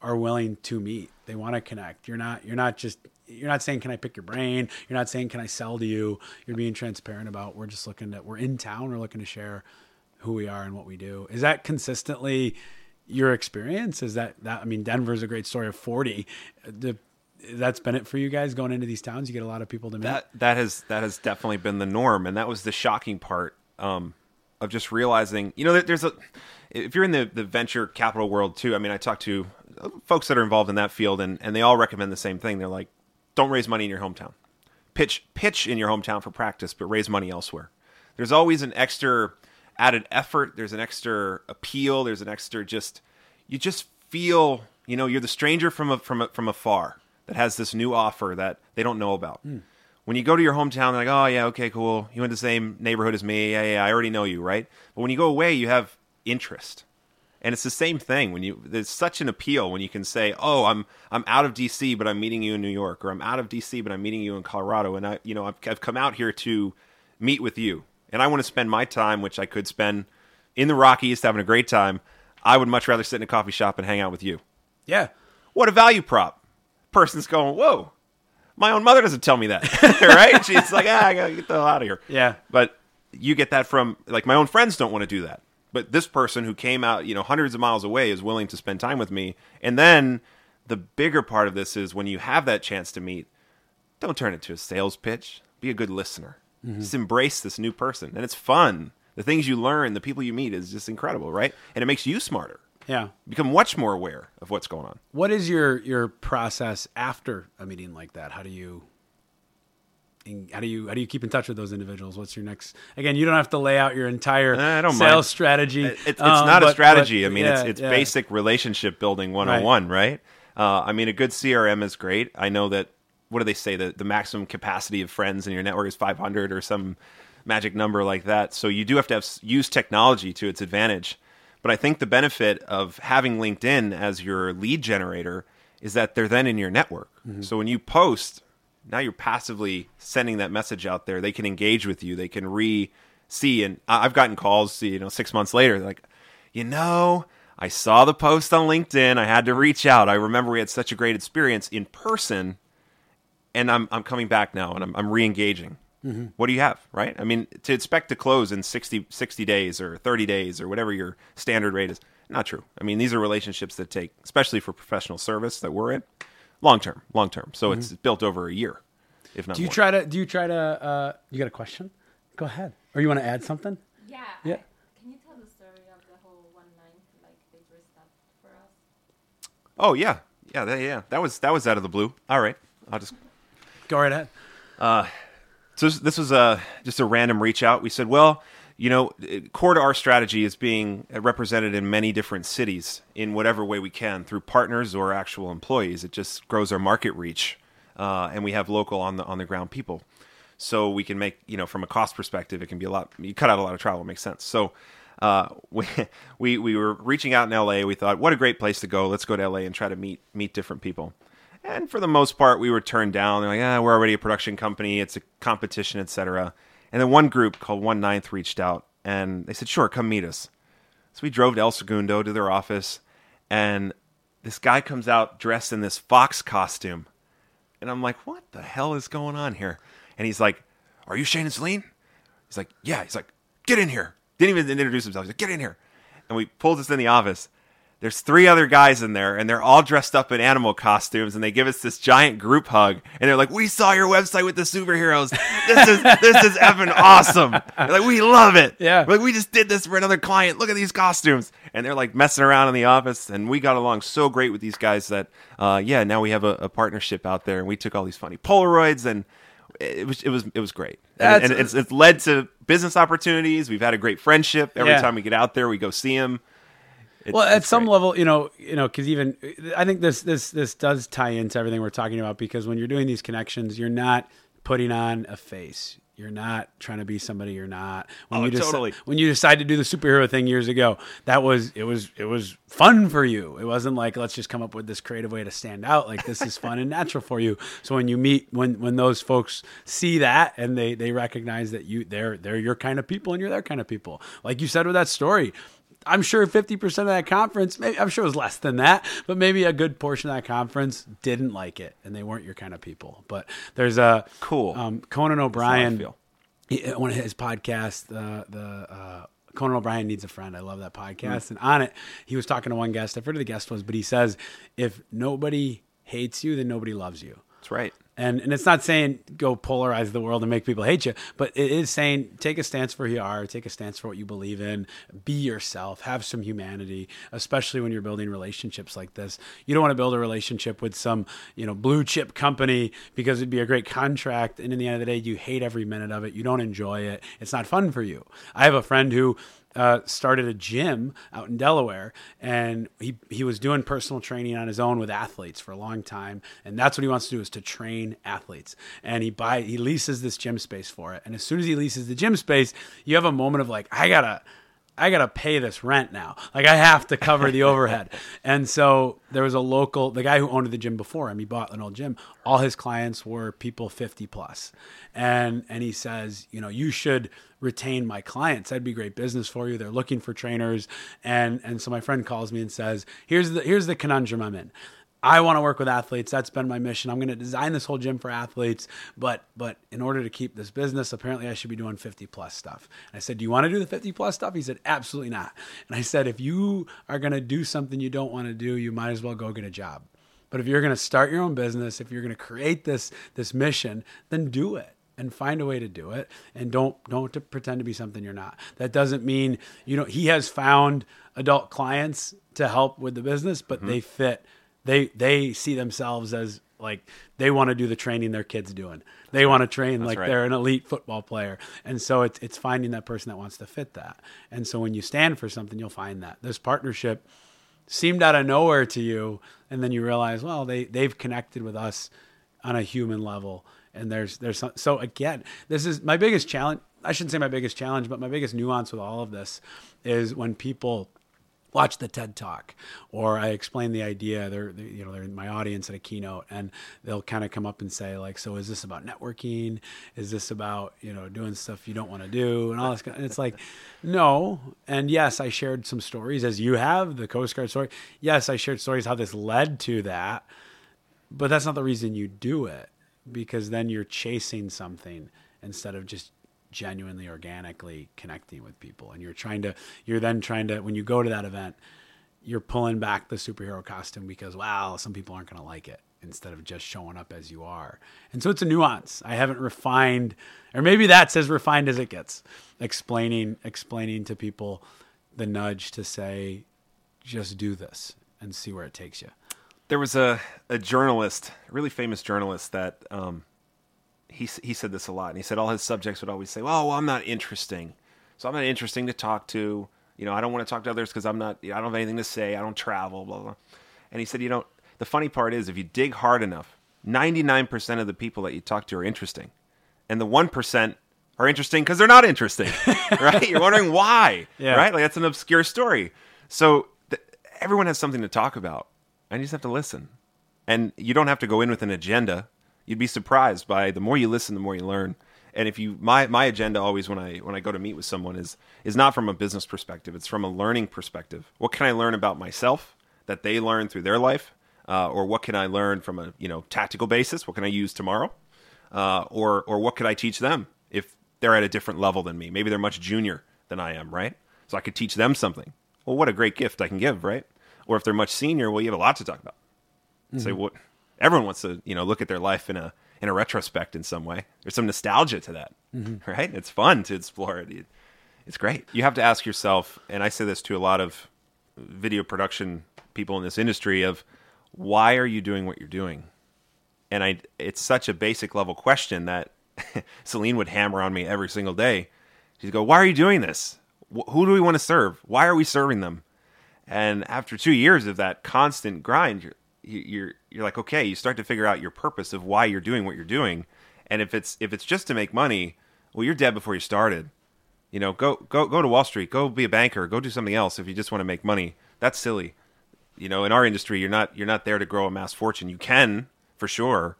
are willing to meet. They want to connect. You're not you're not just you're not saying can I pick your brain? You're not saying can I sell to you? You're being transparent about we're just looking at we're in town, we're looking to share who we are and what we do. Is that consistently your experience? Is that that I mean Denver's a great story of 40. The, that's been it for you guys going into these towns. You get a lot of people to meet. That that has that has definitely been the norm, and that was the shocking part um, of just realizing. You know, there's a if you're in the the venture capital world too. I mean, I talk to folks that are involved in that field, and and they all recommend the same thing. They're like, don't raise money in your hometown. Pitch pitch in your hometown for practice, but raise money elsewhere. There's always an extra added effort. There's an extra appeal. There's an extra just you just feel you know you're the stranger from a, from a, from afar that has this new offer that they don't know about. Mm. When you go to your hometown, they're like, oh yeah, okay, cool. You went to the same neighborhood as me. Yeah, yeah, I already know you, right? But when you go away, you have interest and it's the same thing when you there's such an appeal when you can say oh i'm i'm out of dc but i'm meeting you in new york or i'm out of dc but i'm meeting you in colorado and i you know i've, I've come out here to meet with you. And i want to spend my time which i could spend in the rockies having a great time i would much rather sit in a coffee shop and hang out with you. Yeah. What a value prop. Person's going whoa my own mother doesn't tell me that [laughs] right? She's like ah, i gotta get the hell out of here. Yeah. But you get that from like my own friends don't want to do that but this person who came out, you know, hundreds of miles away is willing to spend time with me. And then the bigger part of this is when you have that chance to meet, don't turn it to a sales pitch. Be a good listener. Mm-hmm. Just embrace this new person. And it's fun. The things you learn, the people you meet is just incredible, right? And it makes you smarter. Yeah. Become much more aware of what's going on. What is your your process after a meeting like that? How do you how do you how do you keep in touch with those individuals? What's your next? Again, you don't have to lay out your entire sales mind. strategy. It, it's, um, not but, a strategy. But, I mean, yeah, it's it's yeah. basic relationship building one on one, right? Uh, I mean, a good CRM is great. I know that. What do they say? The the maximum capacity of friends in your network is 500 or some magic number like that. So you do have to have use technology to its advantage. But I think the benefit of having LinkedIn as your lead generator is that they're then in your network. Mm-hmm. So when you post now you're passively sending that message out there. They can engage with you. They can re see. And I've gotten calls, you know, six months later, like, you know, I saw the post on LinkedIn. I had to reach out. I remember we had such a great experience in person, and I'm I'm coming back now, and I'm I'm re-engaging. Mm-hmm. What do you have, right? I mean, to expect to close in 60, 60 days or 30 days or whatever your standard rate is, not true. I mean, these are relationships that take, especially for professional service that we're in, long term, long term. So mm-hmm. it's built over a year, if not. Do you more. try to? Do you try to? Uh, you got a question? Go ahead. Or you want to add something? Yeah. Yeah. I, can you tell the story of the whole one night like they dressed up for us? Oh yeah, yeah, that, yeah. That was that was out of the blue. All right, I'll just go right ahead. Uh, so this was a just a random reach out. We said, well, you know, core to our strategy is being represented in many different cities in whatever way we can through partners or actual employees. It just grows our market reach, uh, and we have local on the on the ground people, so we can make you know from a cost perspective, it can be a lot. You cut out a lot of travel, it makes sense. So. Uh, [laughs] we, we we were reaching out in LA. We thought, what a great place to go. Let's go to LA and try to meet meet different people. And for the most part, we were turned down. They're like, ah, we're already a production company. It's a competition, etc. And then one group called One Ninth reached out and they said, sure, come meet us. So we drove to El Segundo to their office, and this guy comes out dressed in this fox costume. And I'm like, what the hell is going on here? And he's like, are you Shane and Celine? He's like, yeah. He's like, get in here. Didn't even introduce himself. He's like, get in here. And we pulled us in the office there's three other guys in there and they're all dressed up in animal costumes and they give us this giant group hug and they're like we saw your website with the superheroes. This is [laughs] this is effing awesome. They're like we love it. Yeah. Like we just did this for another client. Look at these costumes. And they're like messing around in the office and we got along so great with these guys that uh, yeah now we have a, a, partnership out there and we took all these funny polaroids and it was it was it was great. And, and it's, it's led to business opportunities. We've had a great friendship. Every yeah. time we get out there we go see them it's, well, at some great. level, you know, you know, because even I think this this this does tie into everything we're talking about because when you're doing these connections, you're not putting on a face. You're not trying to be somebody you're not. When Oh, you deci- totally. when you decided to do the superhero thing years ago, that was it was it was fun for you. It wasn't like let's just come up with this creative way to stand out. Like this is fun and natural for you. So when you meet when when those folks see that and they they recognize that you they're they're your kind of people and you're their kind of people. Like you said with that story, I'm sure 50% of that conference, maybe, I'm sure it was less than that, but maybe a good portion of that conference didn't like it and they weren't your kind of people. But there's a Cool. um, Conan O'Brien, he- one of his podcasts, the, the, uh, Conan O'Brien needs a friend. I love that podcast. And on it, he was talking to one guest. I forget who the guest was, but he says, if nobody hates you, then nobody loves you. That's right. And and it's not saying go polarize the world and make people hate you, but it is saying take a stance for who you are, take a stance for what you believe in, be yourself, have some humanity, especially when you're building relationships like this. You don't want to build a relationship with some, you know, blue chip company because it'd be a great contract and in the end of the day you hate every minute of it. You don't enjoy it. It's not fun for you. I have a friend who uh, started a gym out in Delaware, and he he was doing personal training on his own with athletes for a long time, and that's what he wants to do is to train athletes. And he buy he leases this gym space for it, and as soon as he leases the gym space, you have a moment of like, I gotta. I gotta pay this rent now. Like I have to cover the overhead. [laughs] And so there was a local, the guy who owned the gym before him, he bought an old gym. All his clients were people 50. And, and he says, you know, you should retain my clients. That'd be great business for you. They're looking for trainers. And, and so my friend calls me and says, here's the, here's the conundrum I'm in. I want to work with athletes. That's been my mission. I'm going to design this whole gym for athletes, but but in order to keep this business, apparently I should be doing 50 plus stuff. And I said, "Do you want to do the 50 plus stuff?" He said, "Absolutely not." And I said, "If you are going to do something you don't want to do, you might as well go get a job. But if you're going to start your own business, if you're going to create this this mission, then do it." and find a way to do it and don't don't to pretend to be something you're not that doesn't mean you know he has found adult clients to help with the business but mm-hmm. they fit they they see themselves as like they want to do the training their kids doing. They want to train like right. they're an elite football player. And so it's it's finding that person that wants to fit that. And so when you stand for something you'll find that. This partnership seemed out of nowhere to you and then you realize well they they've connected with us on a human level. And there's there's some, so again this is my biggest challenge i shouldn't say my biggest challenge but my biggest nuance with all of this is when people watch the TED talk or I explain the idea they're, they you know they're in my audience at a keynote and they'll kind of come up and say like so is this about networking? Is this about you know doing stuff you don't want to do? And all this kind of, and it's like no. And yes I shared some stories as you have the Coast Guard story. Yes I shared stories how this led to that but that's not the reason you do it because then you're chasing something instead of just genuinely organically connecting with people. And you're trying to you're then trying to when you go to that event you're pulling back the superhero costume because wow some people aren't going to like it instead of just showing up as you are. And so it's a nuance. I haven't refined or maybe that's as refined as it gets explaining explaining to people the nudge to say just do this and see where it takes you. There was a, a journalist, a really famous journalist, that um, he he said this a lot, and he said all his subjects would always say, "Well, well I'm not interesting, so I'm not interesting to talk to. You know, I don't want to talk to others because I'm not. I don't have anything to say. I don't travel, blah blah." And he said, "You know, the funny part is, if you dig hard enough, 99% of the people that you talk to are interesting, and the one percent are interesting because they're not interesting, [laughs] right? You're wondering why, Yeah. right? Like that's an obscure story. So th- everyone has something to talk about. and you just have to listen. And you don't have to go in with an agenda. You'd be surprised by the more you listen, the more you learn. And if you my my agenda always when I when I go to meet with someone is is not from a business perspective. It's from a learning perspective. What can I learn about myself that they learn through their life, uh, or what can I learn from a you know tactical basis? What can I use tomorrow, uh, or or what could I teach them if they're at a different level than me? Maybe they're much junior than I am, right? So I could teach them something. Well, what a great gift I can give, right? Or if they're much senior, well, you have a lot to talk about. Say what everyone wants to, you know, look at their life in a in a retrospect in some way. There's some nostalgia to that, mm-hmm. right? It's fun to explore it. It's great. You have to ask yourself, and I say this to a lot of video production people in this industry of why are you doing what you're doing? And I it's such a basic level question that [laughs] Celine would hammer on me every single day. She'd go, "Why are you doing this? Who do we want to serve? Why are we serving them?" And after two years of that constant grind, you're you- you're like, okay, you start to figure out your purpose of why you're doing what you're doing. And if it's if it's just to make money, well, you're dead before you started. You know, go go go to Wall Street, go be a banker, go do something else if you just want to make money. That's silly. You know, in our industry, you're not you're not there to grow a mass fortune. You can for sure,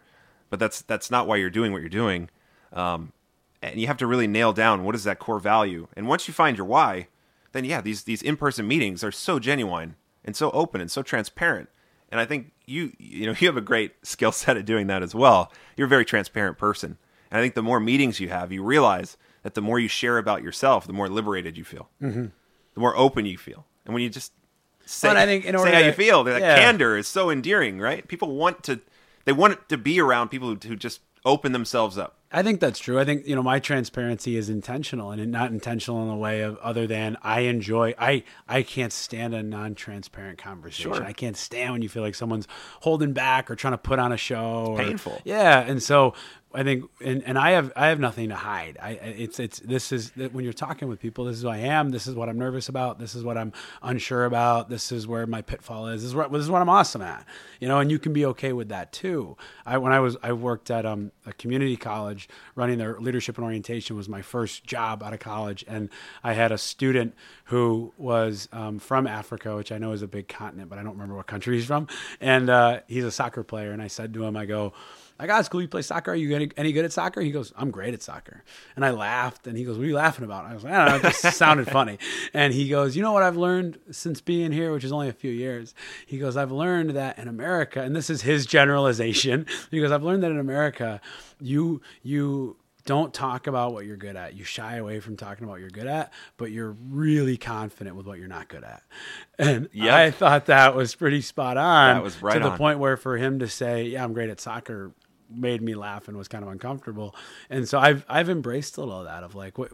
but that's that's not why you're doing what you're doing. Um, and you have to really nail down what is that core value. And once you find your why, then yeah, these these in person meetings are so genuine and so open and so transparent. And I think you you know [laughs] you have a great skill set at doing that as well. You're a very transparent person. And I think the more meetings you have, you realize that the more you share about yourself, the more liberated you feel, mm-hmm. the more open you feel. And when you just say, Well, I think in say how to- you feel, that yeah. candor is so endearing, right? People want to they want to be around people who, who just open themselves up. I think that's true. I think you know my transparency is intentional and not intentional in a way of other than I enjoy. I I can't stand a non-transparent conversation. Sure. I can't stand when you feel like someone's holding back or trying to put on a show. or- painful. Yeah, and so I think and, and I have I have nothing to hide. I it's it's this is when you're talking with people. This is who I am. This is what I'm nervous about. This is what I'm unsure about. This is where my pitfall is. This is what this is what I'm awesome at. You know, and you can be okay with that too. I when I was I worked at um, a community college running their leadership and orientation was my first job out of college, and I had a student who was um, from Africa, which I know is a big continent, but I don't remember what country he's from. And uh, he's a soccer player, and I said to him, I go. I got school. You play soccer? Are you any, any good at soccer? He goes, I'm great at soccer. And I laughed, and he goes, What are you laughing about? I was like, I don't know. It just [laughs] sounded funny. And he goes, You know what I've learned since being here, which is only a few years? He goes, I've learned that in America, and this is his generalization. [laughs] He goes, I've learned that in America, you you don't talk about what you're good at. You shy away from talking about what you're good at, but you're really confident with what you're not good at. [laughs] And Yep. I thought that was pretty spot on. That was right to the on. point where for him to say, "Yeah, I'm great at soccer," made me laugh and was kind of uncomfortable. And so I've I've embraced a little of that of like what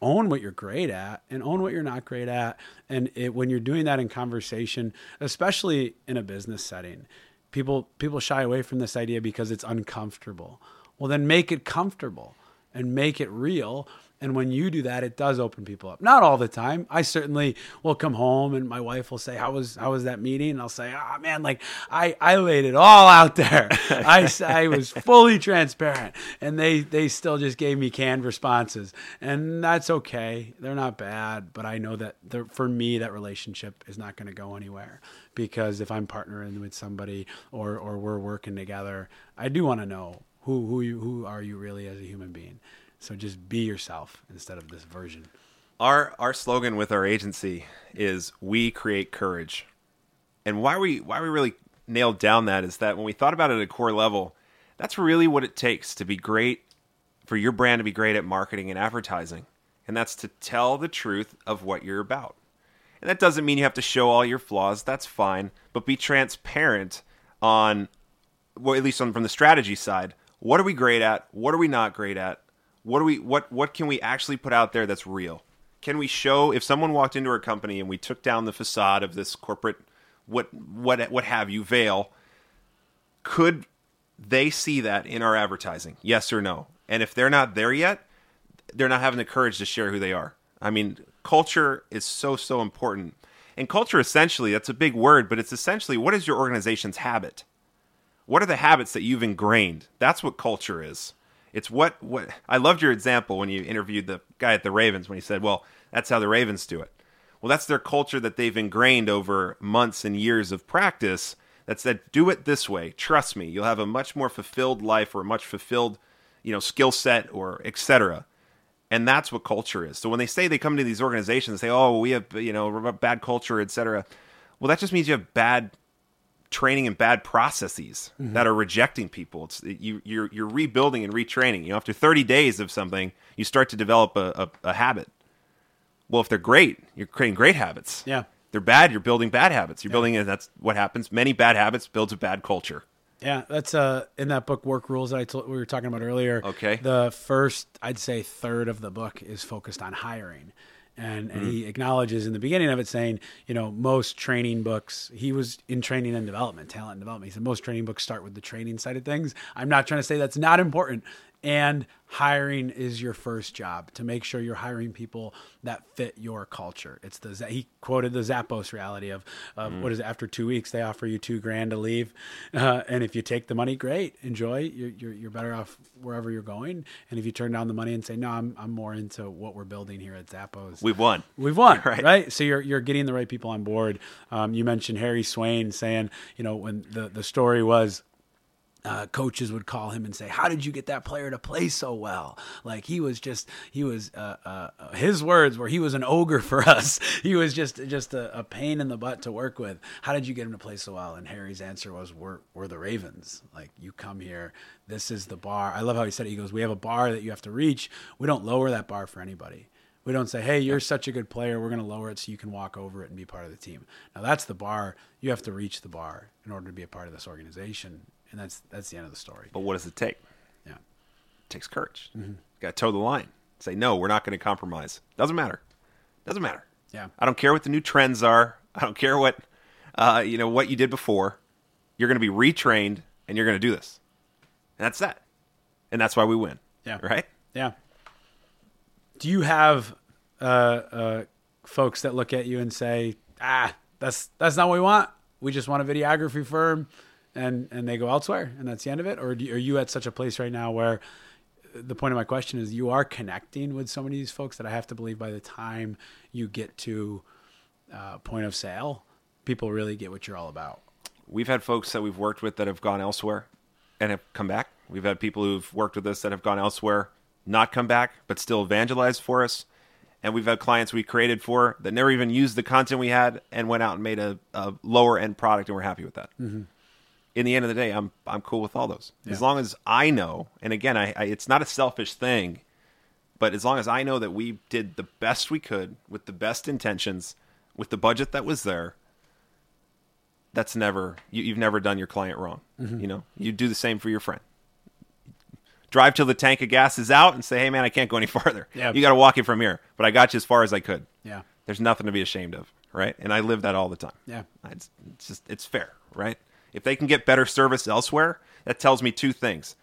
own what you're great at and own what you're not great at. And it, when you're doing that in conversation, especially in a business setting, people people shy away from this idea because it's uncomfortable. Well, then make it comfortable and make it real. And when you do that, it does open people up. Not all the time. I certainly will come home and my wife will say, "How was how was that meeting?" And I'll say, "Ah, man, like I I laid it all out there. [laughs] I I was fully transparent, and they they still just gave me canned responses, and that's okay. They're not bad, but I know that for me that relationship is not going to go anywhere because if I'm partnering with somebody or or we're working together, I do want to know who who you who are you really as a human being. So just be yourself instead of this version. Our our slogan with our agency is "We create courage," and why we why we really nailed down that is that when we thought about it at a core level, that's really what it takes to be great for your brand to be great at marketing and advertising, and that's to tell the truth of what you're about. And that doesn't mean you have to show all your flaws. That's fine, but be transparent on, well, at least on, from the strategy side. What are we great at? What are we not great at? What do we what what can we actually put out there that's real? Can we show if someone walked into our company and we took down the facade of this corporate what what what have you veil? Could they see that in our advertising? Yes or no? And if they're not there yet, they're not having the courage to share who they are. I mean, culture is so so important. And culture essentially, that's a big word, but it's essentially what is your organization's habit? What are the habits that you've ingrained? That's what culture is. It's what what I loved your example when you interviewed the guy at the Ravens when he said, "Well, that's how the Ravens do it." Well, that's their culture that they've ingrained over months and years of practice. That said, do it this way. Trust me, you'll have a much more fulfilled life or a much fulfilled, you know, skill set or etc. And that's what culture is. So when they say they come to these organizations and say, "Oh, we have you know bad culture, etc." Well, that just means you have bad training and bad processes that are rejecting people. It's you, you're you're rebuilding and retraining. You know, after 30 days of something, you start to develop a, a, a habit. Well, if they're great, you're creating great habits. Yeah. They're bad, you're building bad habits. You're building, and that's what happens. Many bad habits builds a bad culture. Yeah, that's uh in that book Work Rules that I told, we were talking about earlier. Okay. The first I'd say third of the book is focused on hiring. And and Mm-hmm. he acknowledges in the beginning of it saying, you know, most training books, he was in training and development, talent and development. He said most training books start with the training side of things. I'm not trying to say that's not important. And hiring is your first job to make sure you're hiring people that fit your culture. It's the he quoted the Zappos reality of, of what is it, after two weeks they offer you two grand to leave, uh, and if you take the money, great, enjoy. You're, you're you're better off wherever you're going, and if you turn down the money and say no, I'm I'm more into what we're building here at Zappos. We've won. We've won, [laughs] Right. right? So you're you're getting the right people on board. Um, you mentioned Harry Swayne saying, you know, when the the story was uh, coaches would call him and say, "How did you get that player to play so well?" Like he was just he was uh, uh, his words were he was an ogre for [laughs] us. he was just just a, a pain in the butt to work with. How did you get him to play so well? And Harry's answer was, "We're we're the Ravens. Like you come here, this is the bar." I love how he said it. He goes, "We have a bar that you have to reach. We don't lower that bar for anybody." We don't say, "Hey, you're such a good player. We're going to lower it so you can walk over it and be part of the team." Now that's the bar. You have to reach the bar in order to be a part of this organization, and that's that's the end of the story. But what does it take? Yeah. It takes courage. Got to toe the line. Say no, we're not going to compromise. Doesn't matter. Doesn't matter. Yeah. I don't care what the new trends are. I don't care what uh, you know what you did before. You're going to be retrained, and you're going to do this. And that's that. And that's why we win. Yeah. Right. Yeah. Do you have uh, uh, folks that look at you and say, "Ah, that's that's not what we want. We just want a videography firm," and and they go elsewhere, and that's the end of it? Or do, are you at such a place right now where the point of my question is you are connecting with so many of these folks that I have to believe by the time you get to uh, point of sale, people really get what you're all about. We've had folks that we've worked with that have gone elsewhere and have come back. We've had people who've worked with us that have gone elsewhere, not come back, but still evangelized for us. And we've had clients we created for that never even used the content we had and went out and made a, a lower end product, and we're happy with that. In the end of the day, I'm I'm cool with all those as long as I know. And again, I, I it's not a selfish thing, but as long as I know that we did the best we could with the best intentions, with the budget that was there, that's never you, you've never done your client wrong. Mm-hmm. You know, you do the same for your friend. Drive till the tank of gas is out and say, "Hey, man, I can't go any [laughs] farther. Yeah. You got to walk it from here, but I got you as far as I could." Yeah. There's nothing to be ashamed of, right? And I live that all the time. Yeah. It's, it's just it's fair, right? If they can get better service elsewhere, that tells me two things: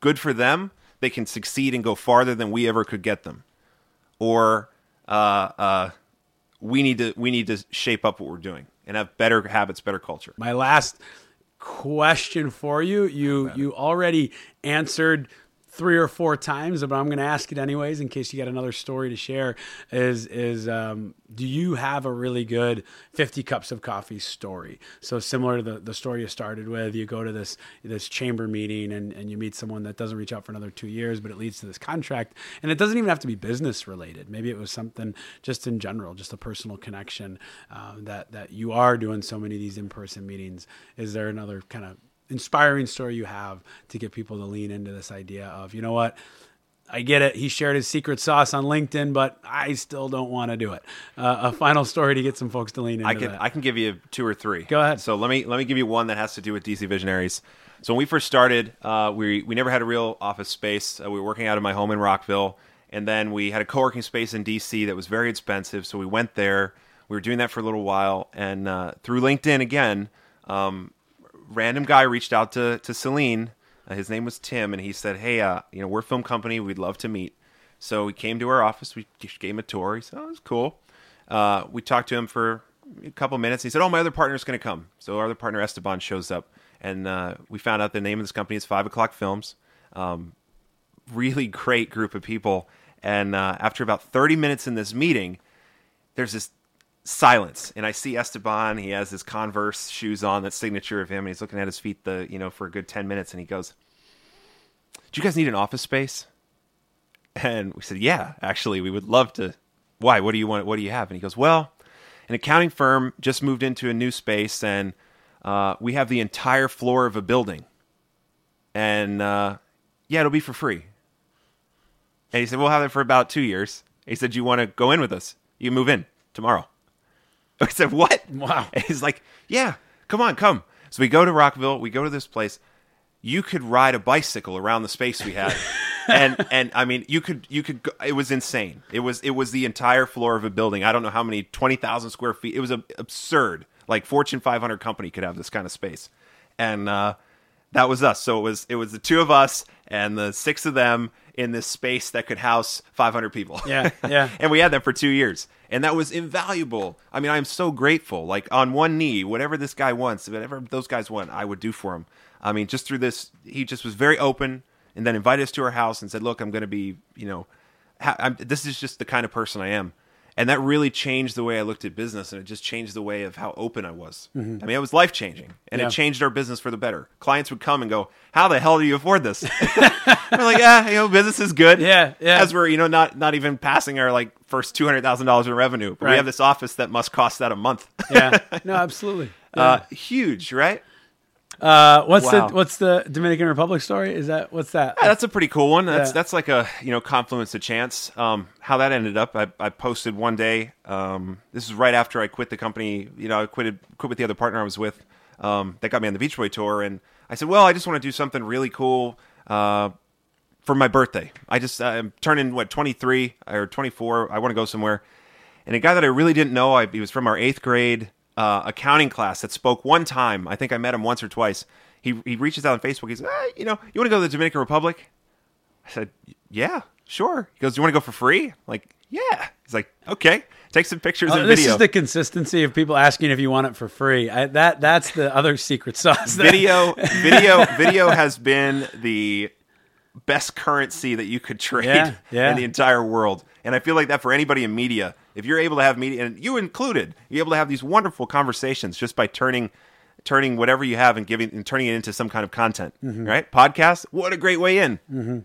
good for them, they can succeed and go farther than we ever could get them, or uh, uh, we need to we need to shape up what we're doing and have better habits, better culture. My last question for you, you you already answered three or four times, but I'm going to ask it anyways in case you got another story to share. Is is um, do you have a really good 50 cups of coffee story? So similar to the, the story you started with, you go to this this chamber meeting and, and you meet someone that doesn't reach out for another two years, but it leads to this contract, and it doesn't even have to be business related. Maybe it was something just in general, just a personal connection uh, that that you are doing so many of these in person meetings. Is there another kind of inspiring story you have to get people to lean into this idea of you know what I get it. He shared his secret sauce on LinkedIn, but I still don't want to do it. Uh, a final story to get some folks to lean into I can that. I can give you two or three. Go ahead. So let me let me give you one that has to do with DC Visionaries. So when we first started, uh, we we never had a real office space. Uh, we were working out of my home in Rockville, and then we had a co-working space in DC that was very expensive. So we went there. We were doing that for a little while, and uh, through LinkedIn again, um, random guy reached out to to Celine. Uh, his name was Tim, and he said, "Hey, uh, you know, we're film company. We'd love to meet." So we came to our office. We gave him a tour. He said, "Oh, it's cool." Uh, we talked to him for a couple minutes. He said, "Oh, my other partner's going to come." So our other partner Esteban shows up, and uh, we found out the name of this company is Five O'clock Films. Um, really great group of people. And uh, after about 30 minutes in this meeting, there's this silence. And i see esteban. He has his converse shoes on that signature of him and he's looking at his feet the you know for a good 10 minutes and he goes do you guys need an office space? And we said yeah actually we would love to. Why? What do you want what do you have? And he goes well an accounting firm just moved into a new space and uh, we have the entire floor of a building. And uh, yeah it'll be for free. And he said we'll have it for about two years. He said you want to go in with us? You move in tomorrow [laughs] I said, "What?" Wow. And he's like, "Yeah, come on, come." So we go to Rockville. We go to this place. You could ride a bicycle around the space we had, [laughs] and and I mean, you could you could. Go, it was insane. It was it was the entire floor of a building. I don't know how many twenty thousand square feet. It was a, absurd. Like Fortune 500 company could have this kind of space, and uh, that was us. So it was it was the two of us and the six of them in this space that could house 500 people. Yeah, yeah. [laughs] and we had that for two years, and that was invaluable. I mean, I'm so grateful. Like on one knee, whatever this guy wants, whatever those guys want, I would do for him. I mean, just through this, he just was very open, and then invited us to our house and said, "Look, I'm going to be, you know, ha- I'm, this is just the kind of person I am." And that really changed the way I looked at business, and it just changed the way of how open I was. I mean, it was life changing, and Yeah. it changed our business for the better. Clients would come and go, "How the hell do you afford this?" [laughs] we're like, "Yeah, you know, business is good." Yeah, yeah. As we're you know not not even passing our like first two hundred thousand dollars in revenue, but Right. we have this office that must cost that a month. yeah. [laughs] No, absolutely. uh, huge, right? Uh, what's Wow. the what's the Dominican Republic story? Is that what's that? Yeah, that's a pretty cool one. That's Yeah. that's like a you know confluence of chance. Um, how that ended up, I, I posted one day. Um, this is right after I quit the company. You know, I quitted quit with the other partner I was with. Um, that got me on the Beach Boy tour, and I said, well, I just want to do something really cool uh, for my birthday. I just I'm turning what 23 or 24. I want to go somewhere. And a guy that I really didn't know, I, he was from our eighth grade uh, accounting class that spoke one time. I think I met him once or twice. He he reaches out on Facebook. He's, "Ah, you know, you want to go to the Dominican Republic? I said, yeah, sure. He goes, do you want to go for free? I'm like, yeah. He's like, okay. Take some pictures Oh, and this video. is the consistency of people asking if you want it for free. I, that that's the other secret sauce. that- [laughs] video, video, video has been the best currency that you could trade Yeah, yeah. in the entire world. And I feel like that for anybody in media. If you're able to have media, and you included, you're able to have these wonderful conversations just by turning turning whatever you have and giving and turning it into some kind of content. Mm-hmm. Right? Podcast. What a great way in.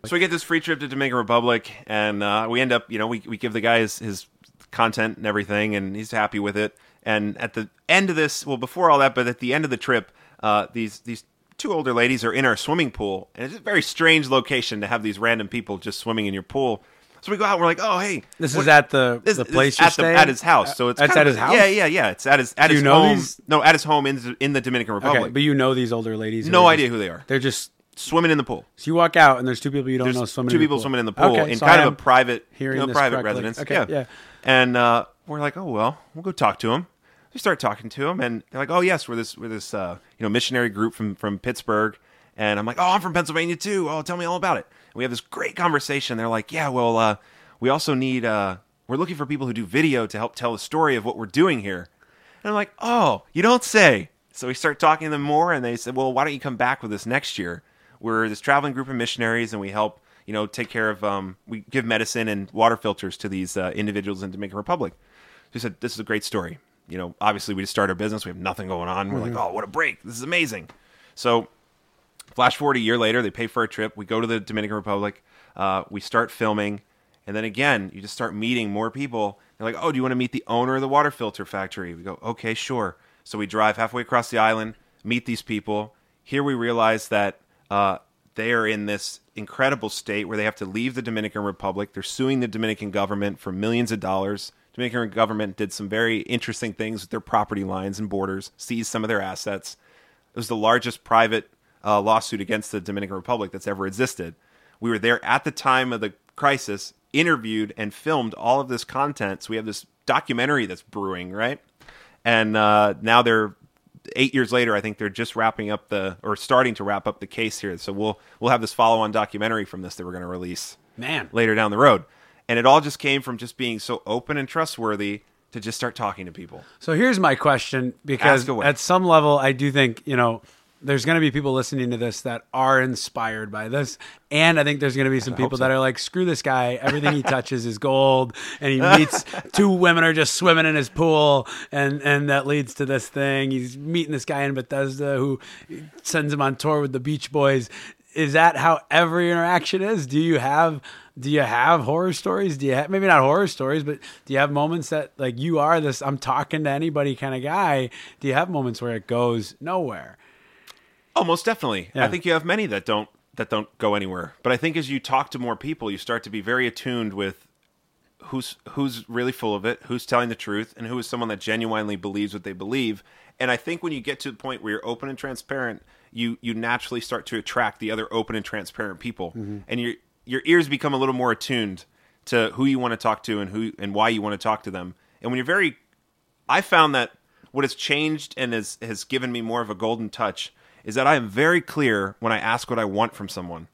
So we get this free trip to Dominican Republic, and uh, we end up, you know, we we give the guy his, his content and everything, and he's happy with it. And at the end of this, well, before all that, but at the end of the trip, uh, these these two older ladies are in our swimming pool, and it's a very strange location to have these random people just swimming in your pool. So we go out, and we're like, oh hey, This is at the this- the place at, the, at his house. So it's kind at his house. Yeah, yeah, yeah. It's at his at Do you his know home. these- No, at his home in in the Dominican Republic. Okay, but you know these older ladies. no idea just- who they are. They're just Swimming in the pool. so you walk out and there's two people you don't There's know swimming. two in the people pool. swimming in the pool Okay, in so kind of a private, hearing you know, private correctly. residence. Okay, yeah. yeah. And uh, we're like, oh well, we'll go talk to him. We start talking to him, and they're like, oh yes, we're this we're this uh, you know missionary group from from Pittsburgh. And I'm like, oh, I'm from Pennsylvania too. Oh, tell me all about it. We have this great conversation. They're like, yeah, well, uh, we also need uh, we're looking for people who do video to help tell the story of what we're doing here. And I'm like, oh, you don't say. So we start talking to them more, and they said, well, why don't you come back with us next year? We're this traveling group of missionaries, and we help, you know, take care of, um, we give medicine and water filters to these uh, individuals in Dominican Republic. So said, this is a great story. You know, obviously we just started our business. We have nothing going on. We're like, oh, what a break. This is amazing. So Flash forward a year later, they pay for a trip. We go to the Dominican Republic. Uh, we start filming, and then again, you just start meeting more people. They're like, "Oh, do you want to meet the owner of the water filter factory?" We go, "Okay, sure." So we drive halfway across the island, meet these people. Here we realize that uh, they are in this incredible state where they have to leave the Dominican Republic. They're suing the Dominican government for millions of dollars. Dominican government did some very interesting things with their property lines and borders, seized some of their assets. It was the largest private uh, lawsuit against the Dominican Republic that's ever existed. We were there at the time of the crisis, interviewed and filmed all of this content. So we have this documentary that's brewing, right? And uh, now they're eight years later. I think they're just wrapping up the or starting to wrap up the case here. So we'll we'll have this follow-on documentary from this that we're going to release Man. later down the road. And it all just came from just being so open and trustworthy to just start talking to people. So here's my question because at some level, I do think, you know, there's going to be people listening to this that are inspired by this. And I think there's going to be some people that are like, screw this guy. Everything he touches is gold. And he meets [laughs] two women are just swimming in his pool. And, and that leads to this thing. He's meeting this guy in Bethesda who sends him on tour with the Beach Boys. Is that how every interaction is? Do you have do you have horror stories? Do you have maybe not horror stories, but do you have moments that like you are this I'm talking to anybody kind of guy? Do you have moments where it goes nowhere? Oh, most definitely. Yeah. I think you have many that don't that don't go anywhere. But I think as you talk to more people, you start to be very attuned with who's who's really full of it, who's telling the truth, and who is someone that genuinely believes what they believe. And I think when you get to the point where you're open and transparent, you you naturally start to attract the other open and transparent people, mm-hmm. and your your ears become a little more attuned to who you want to talk to and who and why you want to talk to them. And when you're very I found that what has changed and has has given me more of a golden touch is that I am very clear when I ask what I want from someone.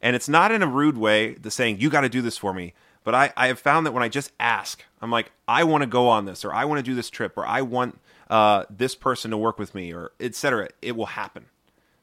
And it's not in a rude way, the saying, you got to do this for me. But I, I have found that when I just ask, I'm like, I want to go on this, or I want to do this trip, or I want uh, this person to work with me, or etc. It will happen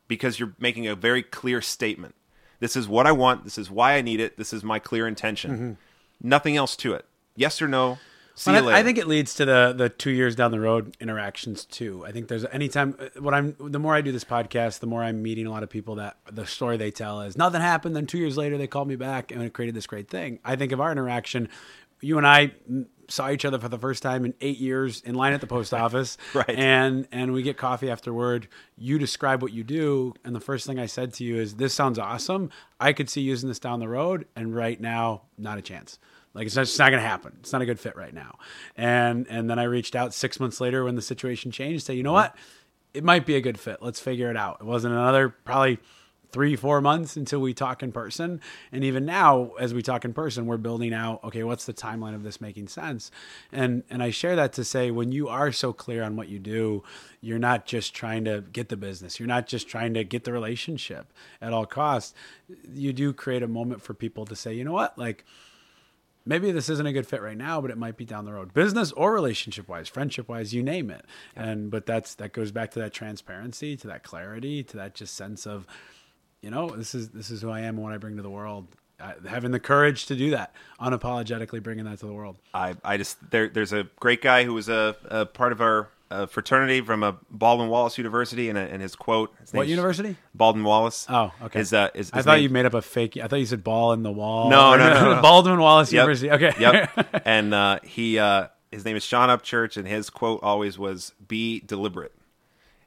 because you're making a very clear statement. This is what I want. This is why I need it. This is my clear intention. Nothing else to it. Yes or no. See Well, I- think it leads to the the two years down the road interactions too. I think there's anytime uh, what I'm the more I do this podcast, the more I'm meeting a lot of people that the story they tell is nothing happened. Then two years later, they called me back and it created this great thing. I think of our interaction. You and I saw each other for the first time in eight years in line at the post [laughs] office, Right. And and we get coffee afterward. You describe what you do, and the first thing I said to you is, "This sounds awesome. I could see using this down the road, and right now, not a chance." Like it's it's not going to happen. It's not a good fit right now. And and then I reached out six months later when the situation changed. Say, you know what, it might be a good fit. Let's figure it out. It wasn't another probably three four months until we talk in person. And even now, as we talk in person, we're building out. Okay, what's the timeline of this making sense? And and I share that to say when you are so clear on what you do, you're not just trying to get the business. You're not just trying to get the relationship at all costs. You do create a moment for people to say, you know what, like maybe this isn't a good fit right now, but it might be down the road, business or relationship wise, friendship wise, you name it. And but that's that goes back to that transparency, to that clarity, to that just sense of, you know, this is this is who I am and what I bring to the world. Uh, having the courage to do that, unapologetically bringing that to the world. I, I just there there's a great guy who was a, a part of our uh, fraternity from a Baldwin Wallace University, and, a, and his quote. His What university? Baldwin Wallace. Oh, okay. Is uh, is I thought name- you made up a fake. I thought you said ball in the wall. No, no, no, no. [laughs] Baldwin Wallace Yep. University. Okay. Yep. [laughs] and uh, he uh, his name is Sean Upchurch, and his quote always was "Be deliberate."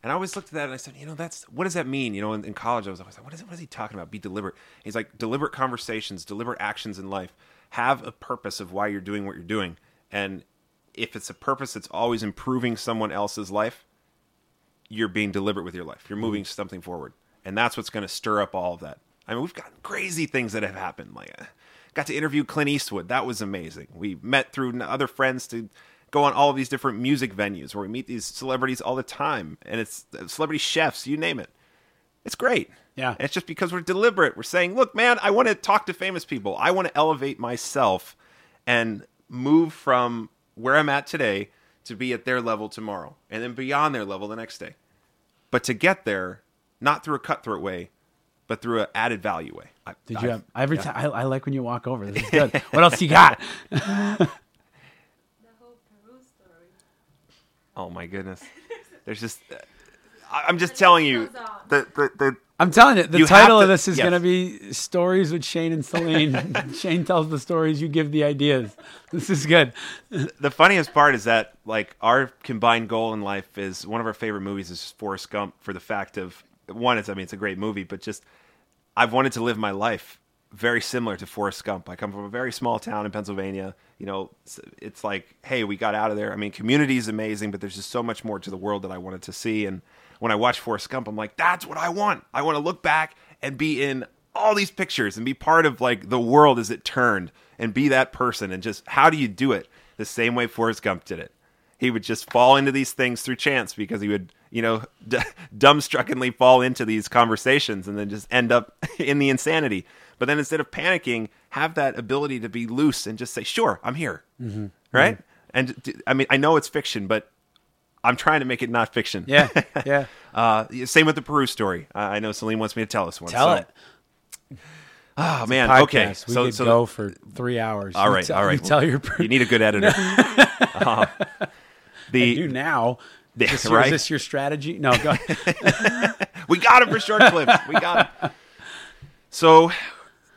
And I always looked at that and I said, you know, that's what does that mean? You know, in, in college, I was always like, what is what is he talking about? Be deliberate. He's like deliberate conversations, deliberate actions in life. Have a purpose of why you're doing what you're doing, and if it's a purpose that's always improving someone else's life, you're being deliberate with your life. You're moving something forward, and that's what's going to stir up all of that. I mean, we've gotten crazy things that have happened. Like, uh, got to interview Clint Eastwood. That was amazing. We met through other friends to go on all of these different music venues where we meet these celebrities all the time, and it's uh, celebrity chefs, you name it. It's great. Yeah. And it's just because we're deliberate. We're saying, look, man, I want to talk to famous people. I want to elevate myself and move from where I'm at today to be at their level tomorrow and then beyond their level the next day. But to get there, not through a cutthroat way, but through an added value way. I, Did you have every time? I, I like when you walk over. This is good. [laughs] what else you got? The whole Peru story. Oh my goodness. There's just. I- I'm just telling you. goes. The, the, the, I'm telling you, the You title have of this is yes. going to be Stories with Shane and Celine. [laughs] Shane tells the stories, you give the ideas. This is good. the funniest part is that like our combined goal in life is one of our favorite movies is Forrest Gump for the fact of one it's I mean it's a great movie but just I've wanted to live my life very similar to Forrest Gump. I come from a very small town in Pennsylvania. You know, it's, it's like, hey, we got out of there. I mean, community is amazing, but there's just so much more to the world that I wanted to see. And when I watch Forrest Gump, I'm like, that's what I want. I want to look back and be in all these pictures and be part of like the world as it turned and be that person. And just how do you do it the same way Forrest Gump did it? He would just fall into these things through chance because he would, you know, [laughs] d- dumbstruckenly fall into these conversations and then just end up [laughs] in the insanity. But then instead of panicking, have that ability to be loose and just say, "Sure, I'm here." Mm-hmm. Right? Mm-hmm. And I mean, I know it's fiction, but I'm trying to make it not fiction. Yeah, [laughs] yeah. Uh, same with the Peru story. Uh, I know Celine wants me to tell us one. Tell so- it. Oh man. Okay. We so could so go for three hours. All right. All right. You tell your you need a good [laughs] editor. Uh, the you now. [laughs] Yeah, Is this, right? is this your strategy? No, go. we got him for short clips. We got him. So,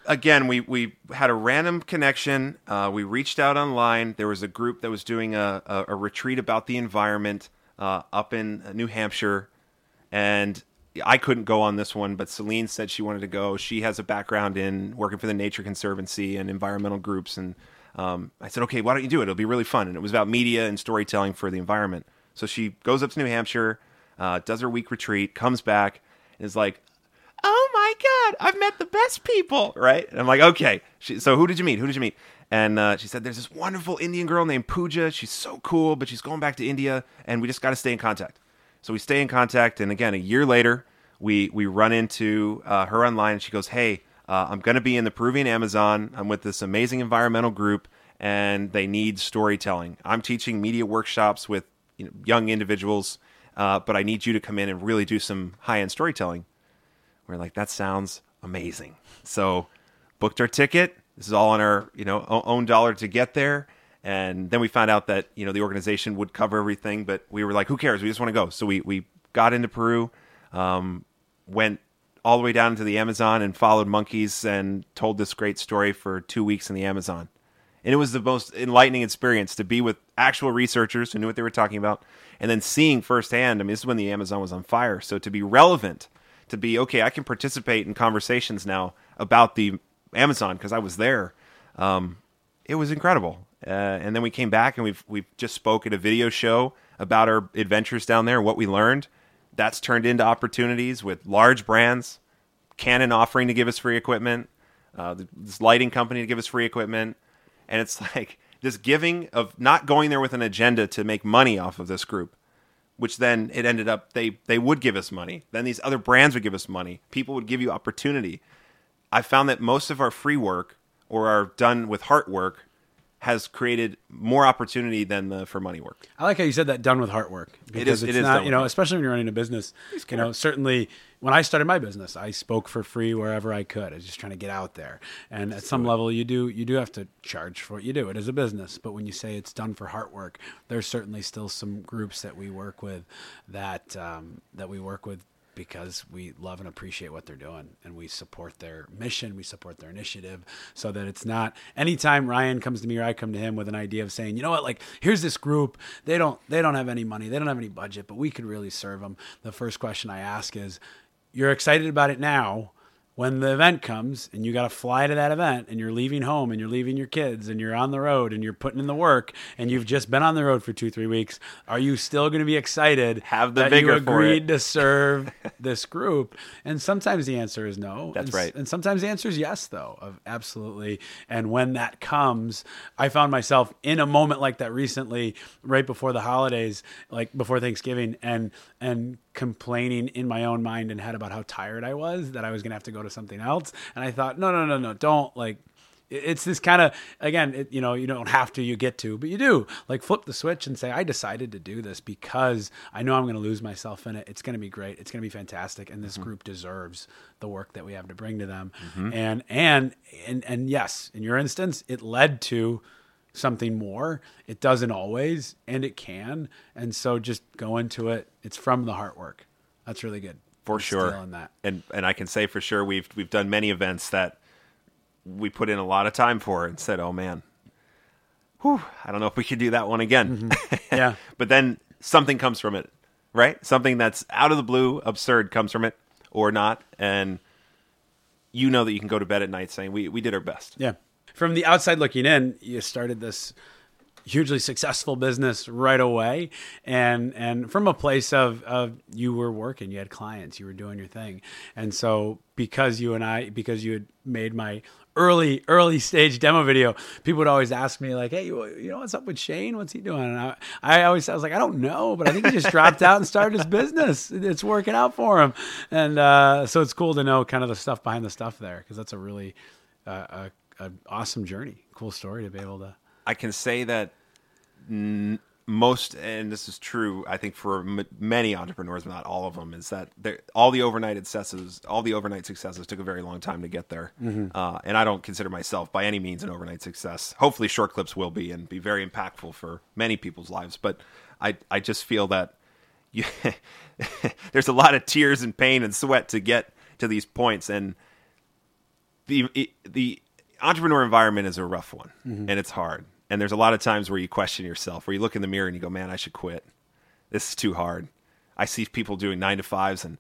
again, we we had a random connection. Uh, we reached out online. There was a group that was doing a, a, a retreat about the environment uh, up in New Hampshire, and I couldn't go on this one. But Celine said she wanted to go. She has a background in working for the Nature Conservancy and environmental groups, and um, I said, okay, why don't you do it? It'll be really fun. And it was about media and storytelling for the environment. So she goes up to New Hampshire, uh, does her week retreat, comes back, and is like, oh my god i've met the best people right and i'm like okay she, so who did you meet who did you meet and uh, she said there's this wonderful indian girl named pooja she's so cool but she's going back to india and we just got to stay in contact so we stay in contact and again a year later we we run into uh, her online, and she goes, "Hey, uh, I'm going to be in the Peruvian Amazon. I'm with this amazing environmental group, and they need storytelling. I'm teaching media workshops with you know, young individuals, uh, but I need you to come in and really do some high end storytelling." We're like, "That sounds amazing." So booked our ticket. This is all on our you know own dollar to get there. And then we found out that you know the organization would cover everything, but we were like, "Who cares? We just want to go." So we we got into Peru, um, went all the way down to the Amazon and followed monkeys and told this great story for two weeks in the Amazon. And it was the most enlightening experience to be with actual researchers who knew what they were talking about, and then seeing firsthand. I mean, this is when the Amazon was on fire, so to be relevant, to be okay, I can participate in conversations now about the Amazon because I was there. Um, it was incredible. Uh, and then we came back and we've we've just spoke at a video show about our adventures down there, what we learned. That's turned into opportunities with large brands, Canon offering to give us free equipment, uh, this lighting company to give us free equipment, and it's [laughs] like this giving of not going there with an agenda to make money off of this group, which then it ended up they they would give us money. Then these other brands would give us money. People would give you opportunity. I found that most of our free work or our done with heart work has created more opportunity than the for money work. I like how you said that done with heart work because is- it it's not you know especially when you're running a business. You know, certainly when I started my business, I spoke for free wherever I could. I was just trying to get out there, and at some level, you do you do have to charge for what you do. It is a business, but when you say it's done for heart work, there's certainly still some groups that we work with that um, that we work with because we love and appreciate what they're doing and we support their mission, we support their initiative so that it's not anytime Ryan comes to me or I come to him with an idea of saying, you know what, like here's this group, they don't they don't have any money, they don't have any budget, but we could really serve them. The first question I ask is, you're excited about it now when the event comes and you got to fly to that event and you're leaving home and you're leaving your kids and you're on the road and you're putting in the work and you've just been on the road for two three weeks are you still going to be excited Have the that vigor you for it. agreed to serve [laughs] this group and sometimes the answer is no That's and, right. and sometimes the answer is yes though of absolutely and when that comes i found myself in a moment like that recently right before the holidays like before thanksgiving and and complaining in my own mind and head about how tired i was that i was going to have to go to something else. And i thought no no no no don't like it's this kind of again it, you know you don't have to you get to but you do. Like flip the switch and say i decided to do this because i know i'm going to lose myself in it. It's going to be great. It's going to be fantastic. And this mm-hmm. group deserves the work that we have to bring to them. Mm-hmm. And and and and yes in your instance it led to something more it doesn't always and it can and so just go into it it's from the heart work that's really good for I'm sure. And and I can say for sure we've we've done many events that we put in a lot of time for and said, "Oh man, whew, I don't know if we could do that one again." Mm-hmm. [laughs] yeah but then something comes from it, right? Something that's out of the blue, absurd comes from it or not, and you know that you can go to bed at night saying, "We we did our best." Yeah. From the outside looking in, you started this hugely successful business right away. And and from a place of of you were working you had clients you were doing your thing. And so because you and I because you had made my early early stage demo video people would always ask me like hey you, know what's up with Shane? What's he doing? And I, I always I was like I don't know but I think he just dropped out and started his business. It's working out for him. And uh, so it's cool to know kind of the stuff behind the stuff there because that's a really uh, a, a awesome journey cool story to be able to I can say that n- most, and this is true, I think for m- many entrepreneurs, but not all of them, is that all the overnight successes, all the overnight successes took a very long time to get there. Uh, and I don't consider myself by any means an overnight success. Hopefully, short clips will be and be very impactful for many people's lives. But I, I just feel that you, [laughs] there's a lot of tears and pain and sweat to get to these points, and the the entrepreneur environment is a rough one and it's hard. And there's a lot of times where you question yourself where you look in the mirror and you go man i should quit. This is too hard. I see people doing nine to fives and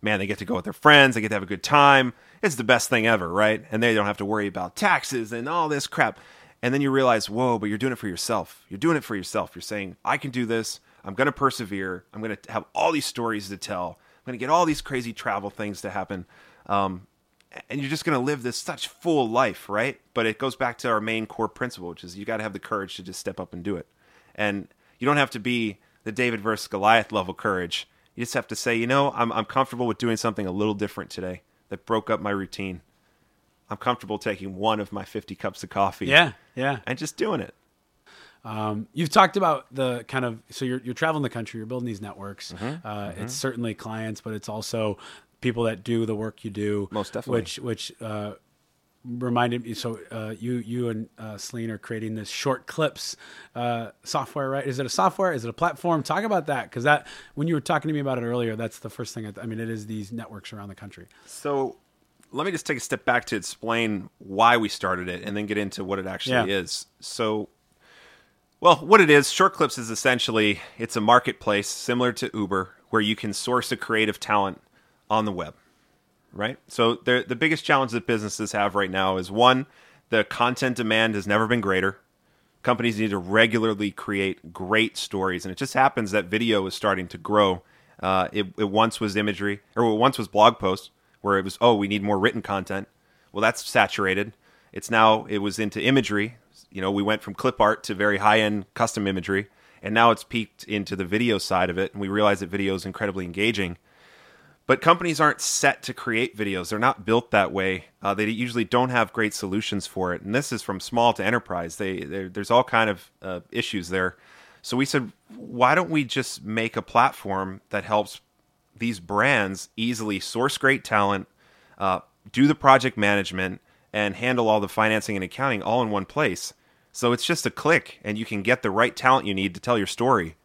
man they get to go with their friends they get to have a good time. It's the best thing ever right? And they don't have to worry about taxes and all this crap. And then you realize whoa but you're doing it for yourself. You're doing it for yourself. You're saying i can do this. I'm going to persevere. I'm going to have all these stories to tell. I'm going to get all these crazy travel things to happen um, and you're just going to live this such full life, right? But it goes back to our main core principle, which is you got to have the courage to just step up and do it. And you don't have to be the David versus Goliath level courage. You just have to say, you know, I'm I'm comfortable with doing something a little different today that broke up my routine. I'm comfortable taking one of my 50 cups of coffee. Yeah, yeah. And just doing it. Um, you've talked about the kind of so you're you're traveling the country, you're building these networks. Mm-hmm. Uh, It's certainly clients, but it's also people that do the work you do. Most definitely. Which which uh, reminded me. So uh, you you and uh, Celine are creating this short clips uh, software, right? Is it a software? Is it a platform? Talk about that because that when you were talking to me about it earlier, that's the first thing. I, th- I mean, it is these networks around the country. So let me just take a step back to explain why we started it and then get into what it actually Yeah. is. So well, what it is, Short Clips is essentially it's a marketplace similar to Uber where you can source a creative talent on the web. Right? So the biggest challenge that businesses have right now is one, the content demand has never been greater. Companies need to regularly create great stories, and it just happens that video is starting to grow. Uh, it, it once was imagery, or it once was blog posts, where it was, oh, we need more written content. Well, that's saturated. It's now it was into imagery. You know, we went from clip art to very high end custom imagery, and now it's peaked into the video side of it. And we realize that video is incredibly engaging. But companies aren't set to create videos. They're not built that way. Uh, they usually don't have great solutions for it. And this is from small to enterprise. They there's all kind of uh, issues there. So we said, why don't we just make a platform that helps these brands easily source great talent, uh, do the project management, and handle all the financing and accounting all in one place. So it's just a click, and you can get the right talent you need to tell your story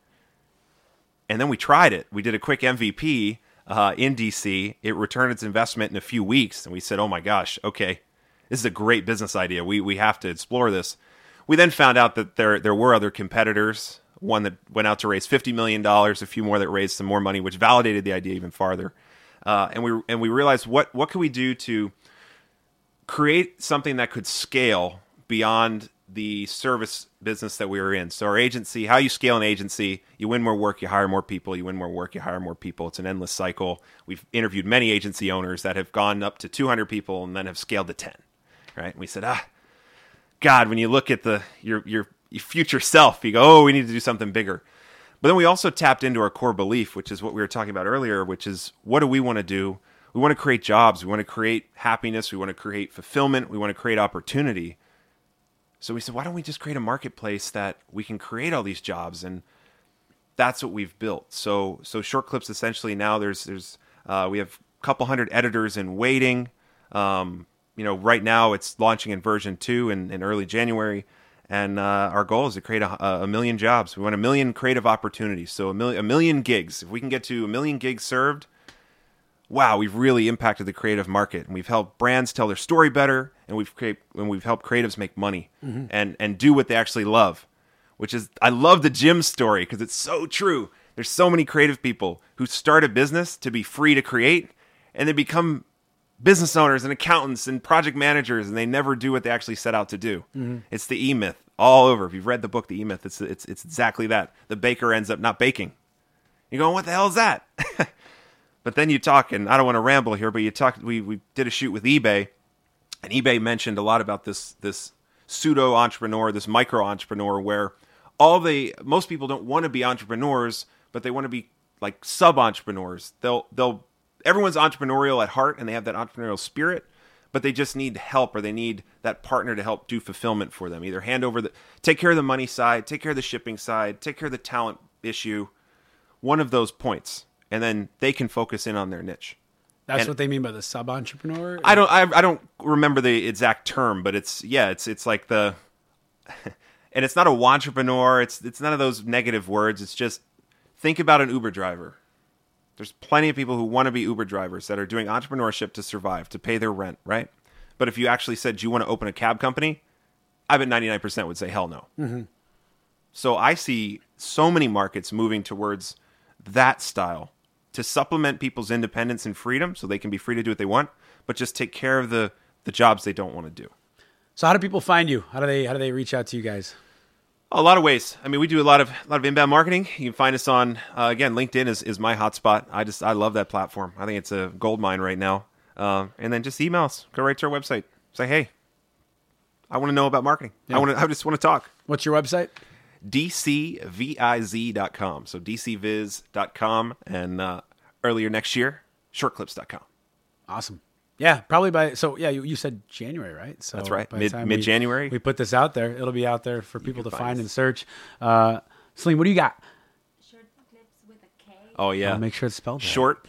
and then we tried it. We did a quick MVP uh, in DC. It returned its investment in a few weeks, and we said, "Oh my gosh, okay, this is a great business idea. We we have to explore this." We then found out that there there were other competitors. One that went out to raise fifty million dollars, a few more that raised some more money, which validated the idea even farther. Uh, and we and we realized what what could we do to create something that could scale beyond the service business that we were in. So our agency, how you scale an agency, you win more work, you hire more people, you win more work, you hire more people. It's an endless cycle. We've interviewed many agency owners that have gone up to 200 people and then have scaled to 10. Right? And we said, "Ah, God, when you look at the your your, your future self, you go, "Oh, we need to do something bigger." But then we also tapped into our core belief, which is what we were talking about earlier, which is what do we want to do? We want to create jobs, we want to create happiness, we want to create fulfillment, we want to create opportunity. So we said, why don't we just create a marketplace that we can create all these jobs, and that's what we've built. So so short clips essentially now there's there's uh, we have a couple hundred editors in waiting. Um, you know, right now it's launching in version two in, in early January, and uh, our goal is to create a, a million jobs. We want a million creative opportunities. So a million a million gigs. If we can get to a million gigs served, wow, we've really impacted the creative market, and we've helped brands tell their story better, and we've create, and we've helped creatives make money mm-hmm. and and do what they actually love. Which is, I love the Jim story because it's so true. There's so many creative people who start a business to be free to create, and they become business owners and accountants and project managers, and they never do what they actually set out to do. Mm-hmm. It's the E Myth all over. If you've read the book, The E Myth, it's it's it's exactly that. The baker ends up not baking. You're going, what the hell is that? [laughs] But then you talk, and I don't want to ramble here, but you talked. We we did a shoot with eBay, and eBay mentioned a lot about this this pseudo entrepreneur, this micro entrepreneur, where all they most people don't want to be entrepreneurs, but they want to be like sub entrepreneurs. They'll they'll everyone's entrepreneurial at heart, and they have that entrepreneurial spirit, but they just need help or they need that partner to help do fulfillment for them. Either hand over the take care of the money side, take care of the shipping side, take care of the talent issue, one of those points, and then they can focus in on their niche. That's And- what they mean by the sub entrepreneur. I don't I, I don't remember the exact term, but it's yeah, it's it's like the [laughs] and it's not a entrepreneur, it's it's none of those negative words. It's just think about an Uber driver. There's plenty of people who want to be Uber drivers that are doing entrepreneurship to survive, to pay their rent, right? But if you actually said, "Do you want to open a cab company?" I bet 99% would say hell no. Mm-hmm. So I see so many markets moving towards that style to supplement people's independence and freedom so they can be free to do what they want, but just take care of the the jobs they don't want to do. So how do people find you? How do they how do they reach out to you guys? A lot of ways. I mean, we do a lot of a lot of inbound marketing. You can find us on uh, again LinkedIn is, is my hotspot. I just I love that platform. I think it's a gold mine right now. Uh, and then just email us. Go right to our website. Say hey, I want to know about marketing. I want to. I just want to talk. What's your website? dcviz.com. So dcviz.com. And uh, earlier next year, shortclips.com. Awesome. Yeah, probably by so yeah, you, you said January, right? So That's right. by Mid mid January. We, put this out there. It'll be out there for people to find, find and search. Uh, Celine, what do you got? Short clips with a K. Oh, yeah. I'll make sure it's spelled. Short,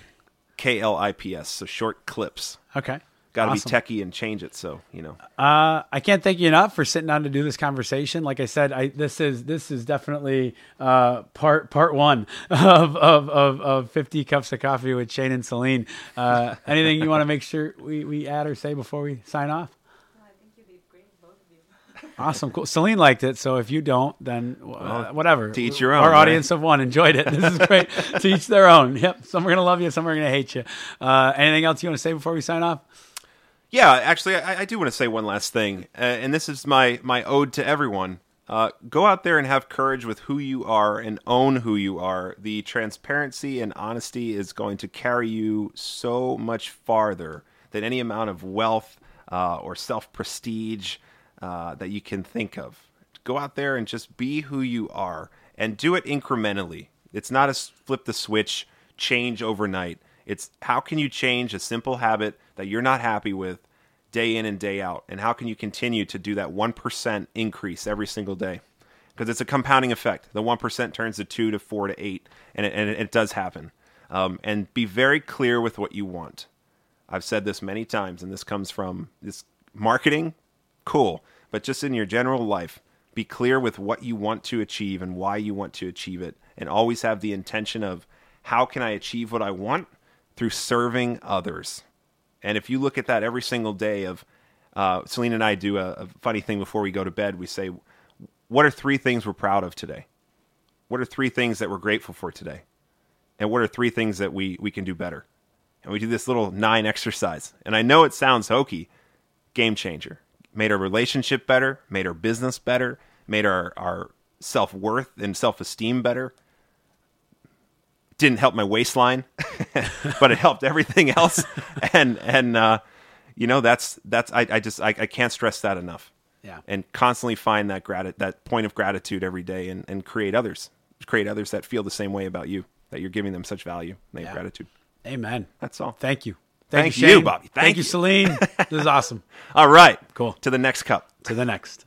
K L I P S. So short clips. Okay. Got to Awesome. be techie and change it. So, you know. Uh, I can't thank you enough for sitting down to do this conversation. Like I said, I, this is this is definitely uh, part part one [laughs] of, of, of, of 50 cups of coffee with Shane and Celine. Uh, anything you want to make sure we, we add or say before we sign off? No, I think you did great, both of you. [laughs] Awesome, cool. Celine liked it, so if you don't, then uh, whatever. to each your own, Our right? audience of one enjoyed it. This is great. [laughs] to each their own. Yep. Some are gonna love you, some are gonna hate you. Uh, anything else you want to say before we sign off? Yeah, actually, I, I do want to say one last thing, uh, and this is my my ode to everyone. Uh, go out there and have courage with who you are and own who you are. The transparency and honesty is going to carry you so much farther than any amount of wealth uh, or self prestige uh, that you can think of. Go out there and just be who you are and do it incrementally. It's not a flip the switch, change overnight. It's how can you change a simple habit that you're not happy with day in and day out? And how can you continue to do that 1% increase every single day? Because it's a compounding effect. The 1% turns to 2 to 4 to 8, and it, and it, does happen. Um, and be very clear with what you want. I've said this many times, and this comes from this marketing, cool. But just in your general life, be clear with what you want to achieve and why you want to achieve it, and always have the intention of how can I achieve what I want through serving others. And if you look at that every single day, of uh, Celine and I do a, a funny thing before we go to bed. We say, "What are three things we're proud of today? What are three things that we're grateful for today? And what are three things that we we can do better?" And we do this little nine exercise. And I know it sounds hokey, game changer. Made our relationship better, made our business better, made our, our self worth and self esteem better. Didn't help my waistline, [laughs] but it helped everything else. [laughs] And and uh, you know that's that's I, I just I, I can't stress that enough. Yeah. And constantly find that grat- that point of gratitude every day and, and create others. Create others that feel the same way about you, that you're giving them such value. They Yeah. have gratitude. Amen. That's all. Thank you. Thank you, you, Shane. Bobby. Thank, Thank you, you. Celine. [laughs] this is awesome. All right. Cool. To the next cup. To the next.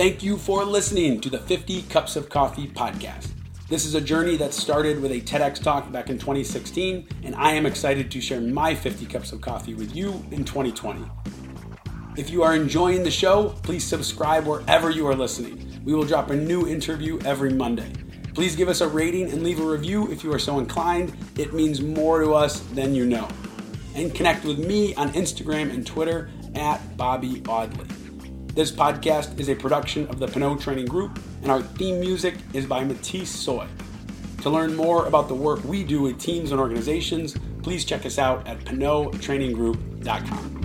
Thank you for listening to the 50 Cups of Coffee podcast. This is a journey that started with a TEDx talk back in 2016, and I am excited to share my 50 cups of coffee with you in 2020. If you are enjoying the show, please subscribe wherever you are listening. We will drop a new interview every Monday. Please give us a rating and leave a review if you are so inclined. It means more to us than you know. And connect with me on Instagram and Twitter at Bobby Audley. This podcast is a production of the Pinot Training Group, and our theme music is by Matisse Soy. To learn more about the work we do with teams and organizations, please check us out at pinottraininggroup.com.